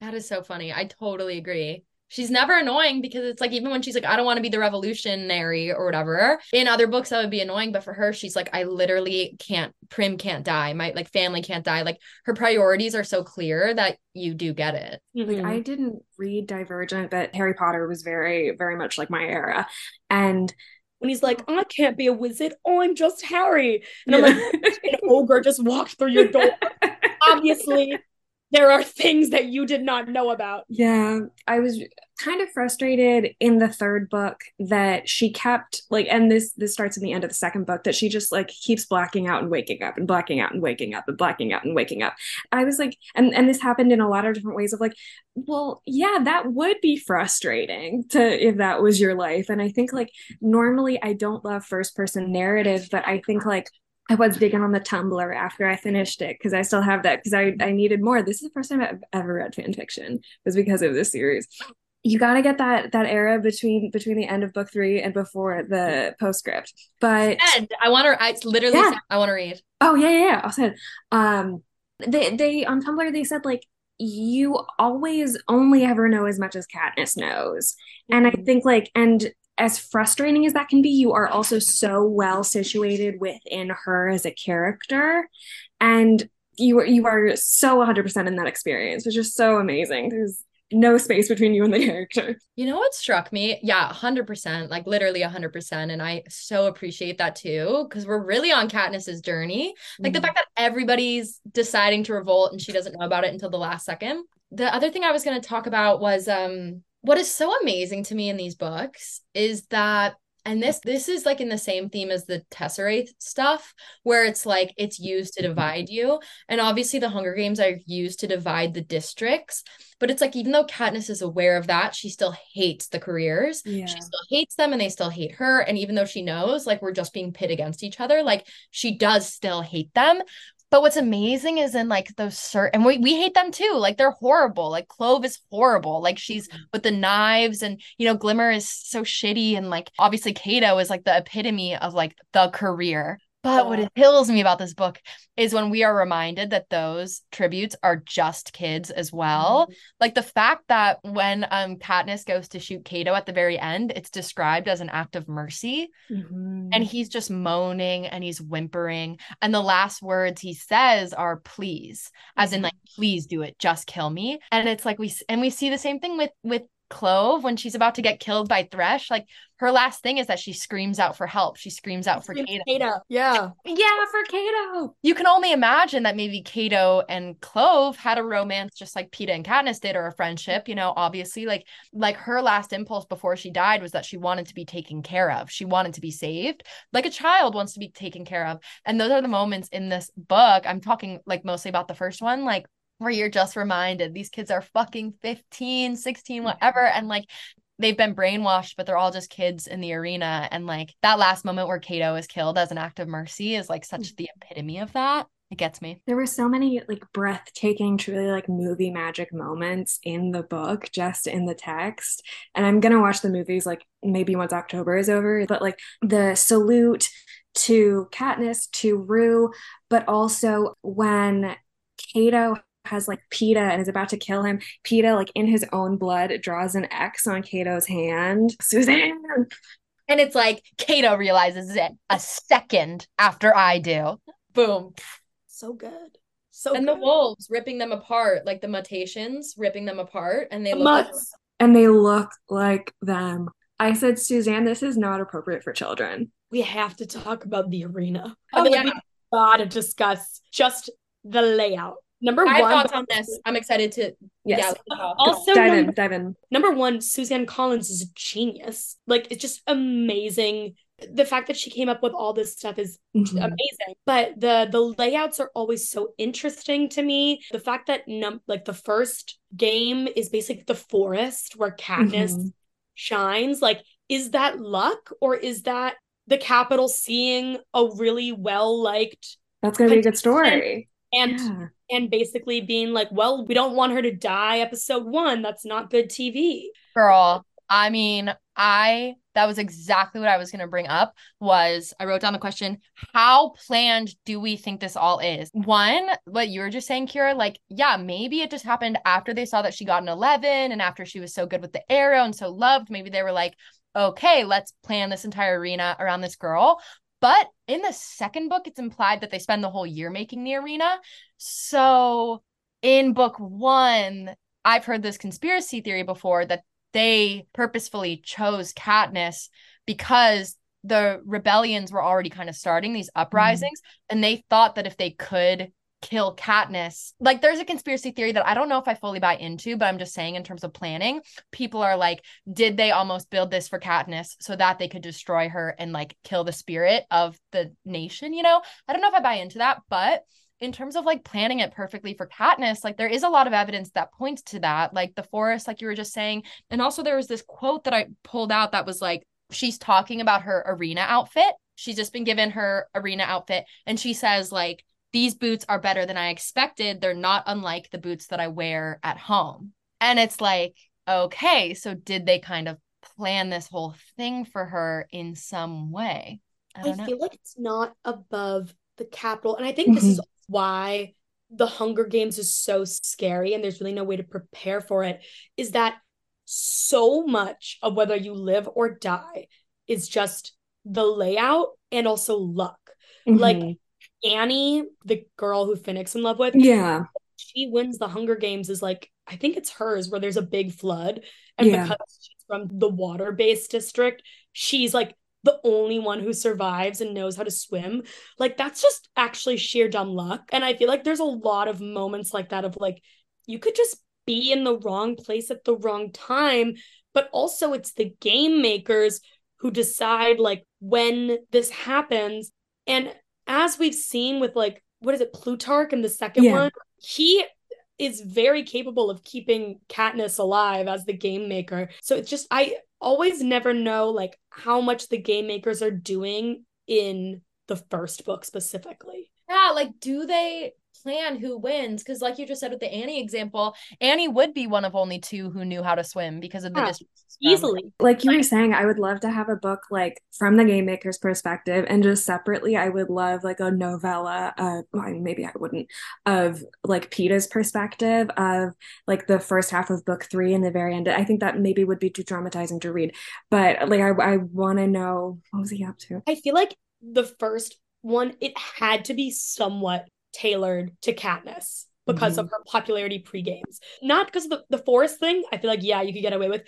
That is so funny. I totally agree she's never annoying because it's like even when she's like i don't want to be the revolutionary or whatever in other books that would be annoying but for her she's like i literally can't prim can't die my like family can't die like her priorities are so clear that you do get it like mm-hmm. i didn't read divergent but harry potter was very very much like my era and when he's like, I can't be a wizard. Oh, I'm just Harry. And I'm like, an ogre just walked through your door. Obviously, there are things that you did not know about. Yeah, I was kind of frustrated in the third book that she kept like and this this starts in the end of the second book that she just like keeps blacking out and waking up and blacking out and waking up and blacking out and waking up. I was like and and this happened in a lot of different ways of like well, yeah, that would be frustrating to if that was your life and I think like normally I don't love first person narrative but I think like I was digging on the Tumblr after I finished it because I still have that because I, I needed more. This is the first time I've ever read fan fiction was because of this series. You got to get that that era between between the end of book three and before the postscript. But and I want to. I literally yeah. I want to read. Oh yeah, yeah, yeah. It. Um, they they on Tumblr they said like you always only ever know as much as Katniss knows, mm-hmm. and I mm-hmm. think like and as frustrating as that can be, you are also so well situated within her as a character. And you are you are so 100% in that experience, which is so amazing. There's no space between you and the character. You know what struck me? Yeah, 100%, like literally 100%. And I so appreciate that too, because we're really on Katniss's journey. Like mm the fact that everybody's deciding to revolt and she doesn't know about it until the last second. The other thing I was going to talk about was um what is so amazing to me in these books is that and this this is like in the same theme as the tesseract stuff where it's like it's used to mm-hmm. divide you and obviously the hunger games are used to divide the districts but it's like even though katniss is aware of that she still hates the careers yeah. she still hates them and they still hate her and even though she knows like we're just being pit against each other like she does still hate them but what's amazing is in like those certain, and we, we hate them too. Like they're horrible. Like Clove is horrible. Like she's mm-hmm. with the knives, and you know, Glimmer is so shitty. And like obviously, Cato is like the epitome of like the career. But what it kills me about this book is when we are reminded that those tributes are just kids as well. Mm-hmm. Like the fact that when um Katniss goes to shoot Cato at the very end, it's described as an act of mercy. Mm-hmm. And he's just moaning and he's whimpering. And the last words he says are please, as in like, please do it, just kill me. And it's like we and we see the same thing with with Clove when she's about to get killed by Thresh, like her last thing is that she screams out for help. She screams out for Cato. Cato. Yeah. Yeah, for Cato. You can only imagine that maybe Cato and Clove had a romance just like Peeta and Katniss did, or a friendship, you know, obviously. Like like her last impulse before she died was that she wanted to be taken care of. She wanted to be saved. Like a child wants to be taken care of. And those are the moments in this book. I'm talking like mostly about the first one, like where you're just reminded these kids are fucking 15, 16, mm-hmm. whatever. And like they've been brainwashed, but they're all just kids in the arena. And like that last moment where Cato is killed as an act of mercy is like such mm. the epitome of that. It gets me. There were so many like breathtaking, truly like movie magic moments in the book, just in the text. And I'm gonna watch the movies like maybe once October is over, but like the salute to Katniss, to Rue, but also when Cato has like Peeta and is about to kill him. Peeta, like in his own blood, draws an X on Cato's hand. Suzanne. And it's like Cato realizes it a second after I do. Boom. So good. So and good. the wolves ripping them apart, like the mutations ripping them apart, and they the look like- and they look like them. I said, Suzanne, this is not appropriate for children. We have to talk about the arena. Oh, yeah. We gotta discuss just the layout Number My one, thoughts on this. I'm excited to yes. Yeah, also dive in, dive in. Number one, Suzanne Collins is a genius. Like it's just amazing. The fact that she came up with all this stuff is mm-hmm. amazing. But the the layouts are always so interesting to me. The fact that num like the first game is basically the forest where Katniss mm-hmm. shines. Like, is that luck or is that the Capitol seeing a really well liked? That's gonna be a good story and yeah. and basically being like well we don't want her to die episode one that's not good tv girl i mean i that was exactly what i was going to bring up was i wrote down the question how planned do we think this all is one what you were just saying Keara like yeah maybe it just happened after they saw that she got an 11 and after she was so good with the arrow and so loved maybe they were like okay, let's plan this entire arena around this girl. But in the second book, it's implied that they spend the whole year making the arena. So in book one, I've heard this conspiracy theory before that they purposefully chose Katniss because the rebellions were already kind of starting these mm-hmm. uprisings mm-hmm. and they thought that if they could kill Katniss. Like there's a conspiracy theory that I don't know if I fully buy into, but I'm just saying in terms of planning, people are like, did they almost build this for Katniss so that they could destroy her and like kill the spirit of the nation, you know? I don't know if I buy into that, but in terms of like planning it perfectly for Katniss, like there is a lot of evidence that points to that, like the forest, like you were just saying. And also there was this quote that I pulled out that was like, she's talking about her arena outfit. She's just been given her arena outfit. And she says, like, these boots are better than I expected. They're not unlike the boots that I wear at home. And it's like, okay, so did they kind of plan this whole thing for her in some way? I, I feel like it's not above the Capitol. And I think this is mm-hmm. why the Hunger Games is so scary and there's really no way to prepare for it. Is that so much of whether you live or die is just the layout and also luck. Mm-hmm. Like Annie, the girl who Finnick's in love with, yeah, she wins the Hunger Games is like I think it's hers where there's a big flood, and yeah. because she's from the water based district, she's like the only one who survives and knows how to swim. Like that's just actually sheer dumb luck, and I feel like there's a lot of moments like that of like you could just be in the wrong place at the wrong time, but also it's the game makers who decide like when this happens and as we've seen with like what is it Plutarch in the second yeah. one, he is very capable of keeping Katniss alive as the game maker. So it's just I always never know like how much the game makers are doing in the first book specifically. Yeah, like do they plan who wins because like you just said with the Annie example, Annie would be one of only two who knew how to swim because of the Yeah, distance. Easily. Like you were saying, I would love to have a book like from the game maker's perspective, and just separately, I would love like a novella. Uh, well, maybe I wouldn't of like Peeta's perspective of like the first half of book three and the very end. I think that maybe would be too traumatizing to read, but like I, I want to know what was he up to. I feel like the first one, it had to be somewhat tailored to Katniss because of mm-hmm. her popularity pre-games. Not because of the, the forest thing. I feel like, yeah, you could get away with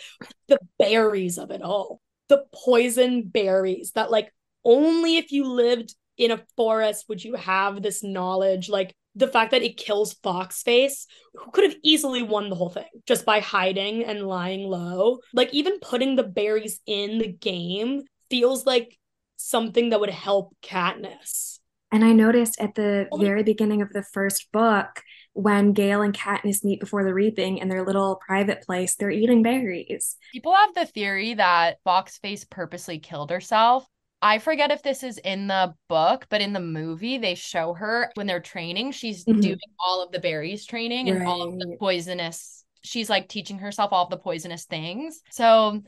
the berries of it all. The poison berries that like only if you lived in a forest would you have this knowledge. Like the fact that it kills Foxface, who could have easily won the whole thing just by hiding and lying low. Like even putting the berries in the game feels like something that would help Katniss. And I noticed at the Oh very beginning of the first book, when Gale and Katniss meet before the reaping in their little private place, they're eating berries. People have the theory that Foxface purposely killed herself. I forget if this is in the book, but in the movie, they show her when they're training. She's Mhm. doing all of the berries training and all of the poisonous. She's like teaching herself all the poisonous things. So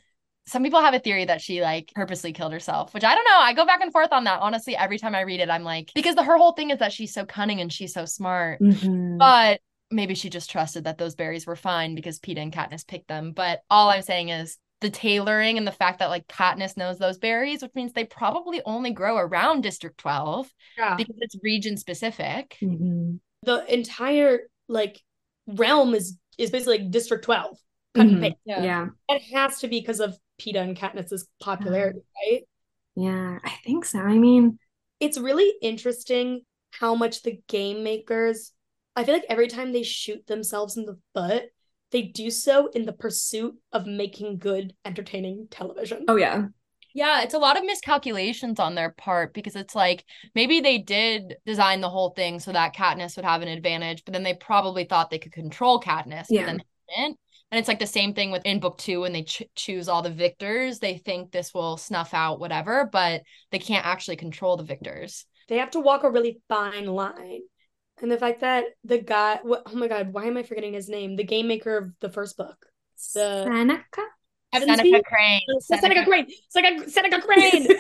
some people have a theory that she like purposely killed herself, which I don't know. I go back and forth on that. Honestly, every time I read it, I'm like, because the her whole thing is that she's so cunning and she's so smart. Mhm. But maybe she just trusted that those berries were fine because Peeta and Katniss picked them. But all I'm saying is the tailoring and the fact that like Katniss knows those berries, which means they probably only grow around District 12 Yeah. because it's region specific. Mhm. The entire like realm is is basically like District 12. Cut and Mhm. paste. Yeah. It has to be because of Peeta and Katniss's popularity, right? Yeah, I think so. I mean, It's really interesting how much the game makers, I feel like every time they shoot themselves in the foot, they do so in the pursuit of making good, entertaining television. oh yeah. Yeah, it's a lot of miscalculations on their part because it's like maybe they did design the whole thing so that Katniss would have an advantage, but then they probably thought they could control Katniss, Yeah. but then they didn't. And it's like the same thing with in book two when they ch- choose all the victors. They think this will snuff out whatever, but they can't actually control the victors. They have to walk a really fine line. And the fact that the guy, what, oh my God, why am I forgetting his name? The game maker of the first book. The Seneca? Evansby? Seneca Crane. Oh, Seneca, Crane. Seneca, Seneca Crane. oh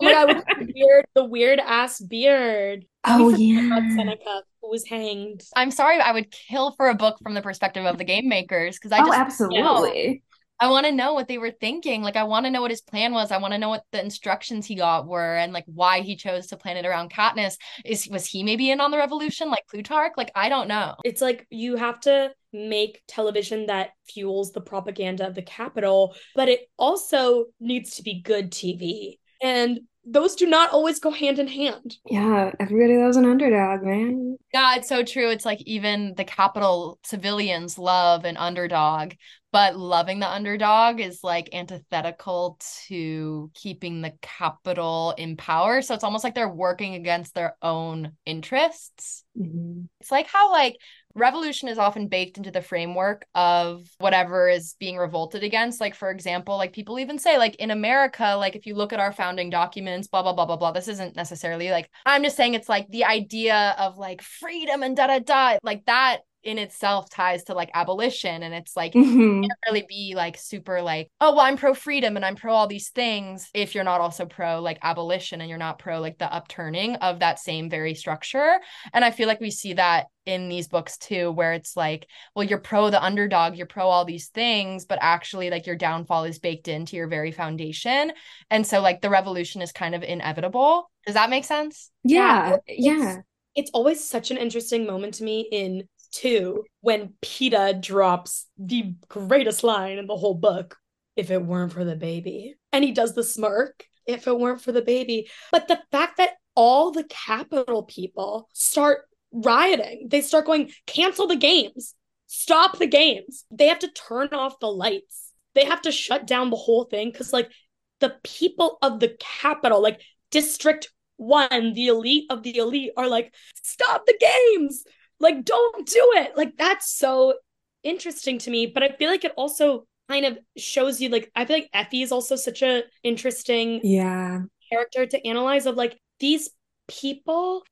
my God, with the weird, the weird ass beard. Oh yeah. Seneca, who was hanged. I'm sorry, I would kill for a book from the perspective of the game makers because I Oh, just absolutely. I want to know what they were thinking. Like, I want to know what his plan was. I want to know what the instructions he got were and like why he chose to plan it around Katniss. Is was he maybe in on the revolution like Plutarch? Like, I don't know. It's like you have to make television that fuels the propaganda of the Capitol, but it also needs to be good TV. And those do not always go hand in hand. Yeah, everybody loves an underdog, man. Yeah, it's so true. It's like even the Capitol civilians love an underdog, but loving the underdog is like antithetical to keeping the Capitol in power. So it's almost like they're working against their own interests. Mhm. It's like how like revolution is often baked into the framework of whatever is being revolted against. Like for example, like people even say like in America, like if you look at our founding documents, blah blah blah blah blah. This isn't necessarily like I'm just saying it's like the idea of like freedom and da da da like that in itself ties to like abolition and it's like Mhm. can't really be like super like oh well i'm pro freedom and i'm pro all these things if you're not also pro like abolition and you're not pro like the upturning of that same very structure. And i feel like we see that in these books too where it's like well you're pro the underdog you're pro all these things but actually like your downfall is baked into your very foundation. And so like the revolution is kind of inevitable. Does that make sense? Yeah, it's- yeah. It's always such an interesting moment to me in two when Peeta drops the greatest line in the whole book. If it weren't for the baby. And he does the smirk. If it weren't for the baby. But the fact that all the Capitol people start rioting, they start going, cancel the games, stop the games. They have to turn off the lights. They have to shut down the whole thing because, like, the people of the Capitol, like District One, the elite of the elite, are like, stop the games. Like, don't do it. Like, that's so interesting to me. But I feel like it also kind of shows you, like, I feel like Effie is also such a interesting Yeah. character to analyze of like these people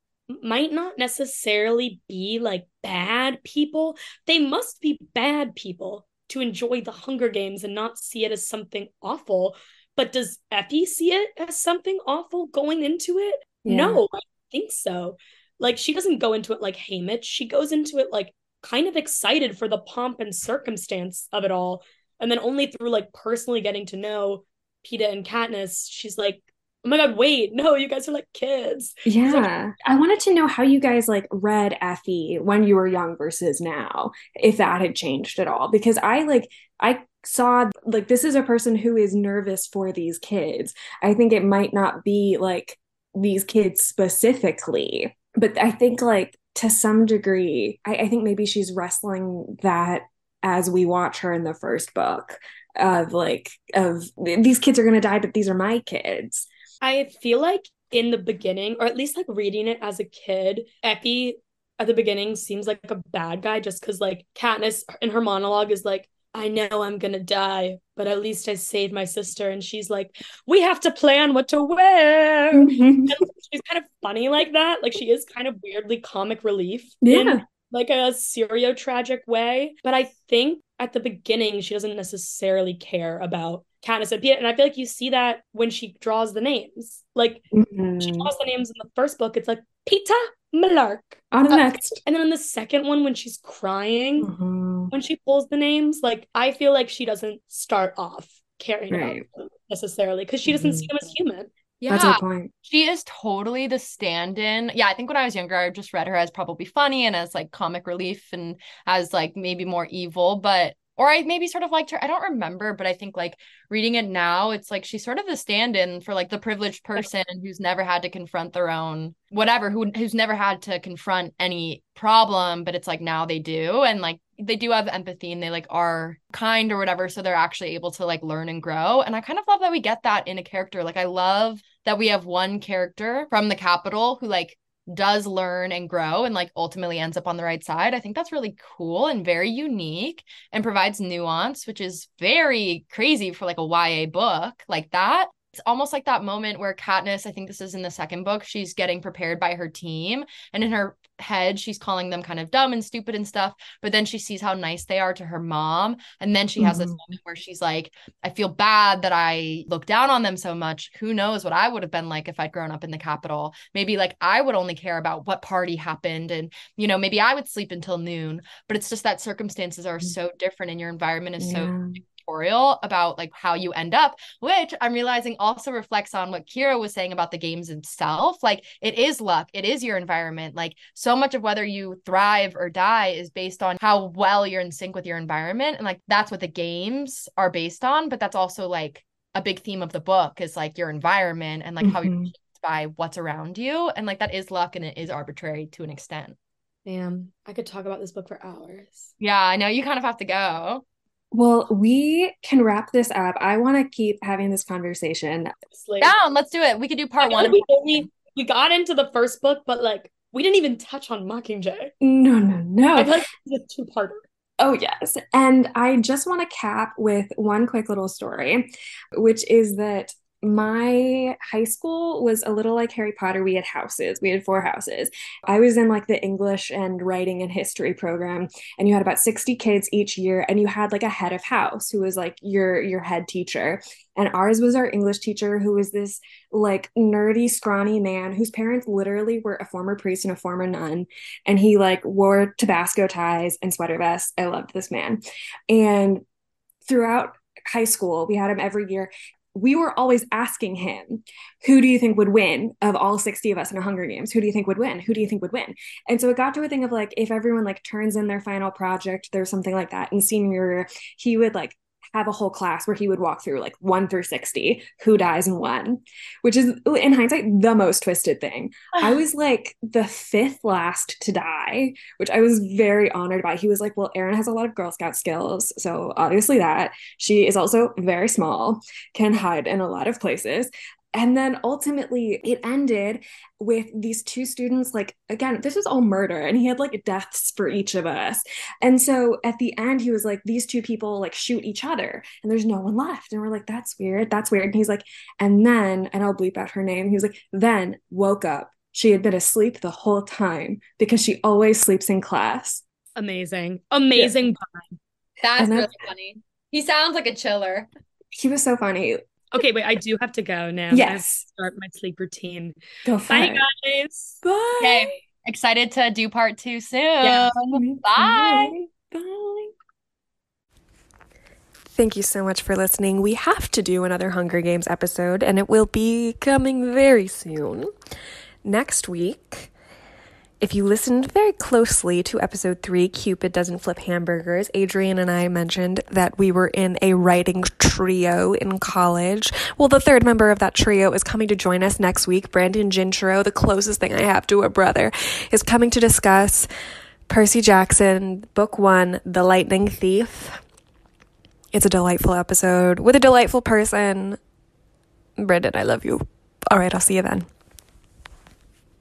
might not necessarily be like bad people. They must be bad people to enjoy the Hunger Games and not see it as something awful. But does Effie see it as something awful going into it? Yeah. No, I think so. Like she doesn't go into it like Haymitch. She goes into it like kind of excited for the pomp and circumstance of it all. And then only through like personally getting to know Peeta and Katniss, she's like, oh my god, wait, no, you guys are like kids. Yeah. Like, I wanted to know how you guys like read Effie when you were young versus now, if that had changed at all. Because I like I saw like this is a person who is nervous for these kids. I think it might not be like these kids specifically, but I think like to some degree, I, I think maybe she's wrestling that as we watch her in the first book of like of these kids are to die but these are my kids. I feel like in the beginning or at least like reading it as a kid Effie at the beginning seems like a bad guy just because like Katniss in her monologue is like I know I'm gonna die, but at least I saved my sister. And she's like, we have to plan what to wear. Mm-hmm. she's kind of funny like that. Like she is kind of weirdly comic relief. Yeah. In, like a serio tragic way. But I think at the beginning, she doesn't necessarily care about Katniss and Peeta. And I feel like you see that when she draws the names. Like mm-hmm. she draws the names in the first book, it's like Peeta Mellark. On the uh, next. And then on the second one, when she's crying, mm-hmm. when she pulls the names, like I feel like she doesn't start off caring right. about them necessarily because she doesn't mm-hmm. see them as human. Yeah, That's a point. She is totally the stand-in. Yeah, I think when I was younger, I just read her as probably funny and as like comic relief and as like maybe more evil. But or I maybe sort of liked her. I don't remember, but I think like reading it now, it's like she's sort of the stand-in for like the privileged person who's never had to confront their own whatever, who who's never had to confront any problem, but it's like now they do. And like they do have empathy and they like are kind or whatever. So they're actually able to like learn and grow. And I kind of love that we get that in a character. Like I love that we have one character from the Capitol who like does learn and grow and like ultimately ends up on the right side. I think that's really cool and very unique and provides nuance, which is very crazy for like a YA book like that. It's almost like that moment where Katniss, I think this is in the second book, she's getting prepared by her team. And in her head, she's calling them kind of dumb and stupid and stuff. But then she sees how nice they are to her mom. And then she has mm-hmm. this moment where she's like, I feel bad that I look down on them so much. Who knows what I would have been like if I'd grown up in the Capitol? Maybe like I would only care about what party happened. And, you know, maybe I would sleep until noon. But it's just that circumstances are mm. so different and your environment is yeah. so tutorial about like how you end up, which I'm realizing also reflects on what Keara was saying about the games itself. Like it is luck, it is your environment. Like so much of whether you thrive or die is based on how well you're in sync with your environment. And like that's what the games are based on. But that's also like a big theme of the book is like your environment and like mm-hmm. how you're by what's around you. And like that is luck and it is arbitrary to an extent. Damn, I could talk about this book for hours. Yeah, I know you kind of have to go. Well, we can wrap this up. I want to keep having this conversation. Down, let's do it. We could do part one. We, only, we got into the first book, but like we didn't even touch on Mockingjay. No, no, no. I feel like it's a two-parter. Oh, yes. And I just want to cap with one quick little story, which is that my high school was a little like Harry Potter. We had houses, we had four houses. I was in like the English and writing and history program, and you had about 60 kids each year, and you had like a head of house who was like your your head teacher. And ours was our English teacher, who was this like nerdy, scrawny man whose parents literally were a former priest and a former nun. And he like wore Tabasco ties and sweater vests. I loved this man. And throughout high school. We had him every year we were always asking him, who do you think would win of all 60 of us in a Hunger Games? Who do you think would win? Who do you think would win? And so it got to a thing of like, if everyone like turns in their final project, there's something like that. In senior year, he would like have a whole class where he would walk through like one through 60 who dies and when, which is in hindsight the most twisted thing. I was like the fifth last to die, which I was very honored by. He was like, Well, Erin has a lot of Girl Scout skills. So obviously that. She is also very small, can hide in a lot of places and then ultimately it ended with these two students like again this was all murder and he had like deaths for each of us and so at the end he was like these two people like shoot each other and there's no one left and we're like that's weird that's weird and he's like and then and i'll bleep out her name he was like then woke up she had been asleep the whole time because she always sleeps in class. Amazing. Amazing yeah. That's really funny. He sounds like a chiller. He was so funny. Okay, wait, I do have to go now. Yes. start my sleep routine. Go for Bye, it. guys. Bye. Okay. Excited to do part two soon. Yeah. Bye. Bye. Thank you so much for listening. We have to do another Hunger Games episode, and it will be coming very soon. Next week, if you listened very closely to episode three, Cupid Doesn't Flip Hamburgers, Adrian and I mentioned that we were in a writing trio in college. Well, the third member of that trio is coming to join us next week. Brandon Gintro, the closest thing I have to a brother, is coming to discuss Percy Jackson, Book One, The Lightning Thief. It's a delightful episode with a delightful person. Brandon, I love you. All right, I'll see you then.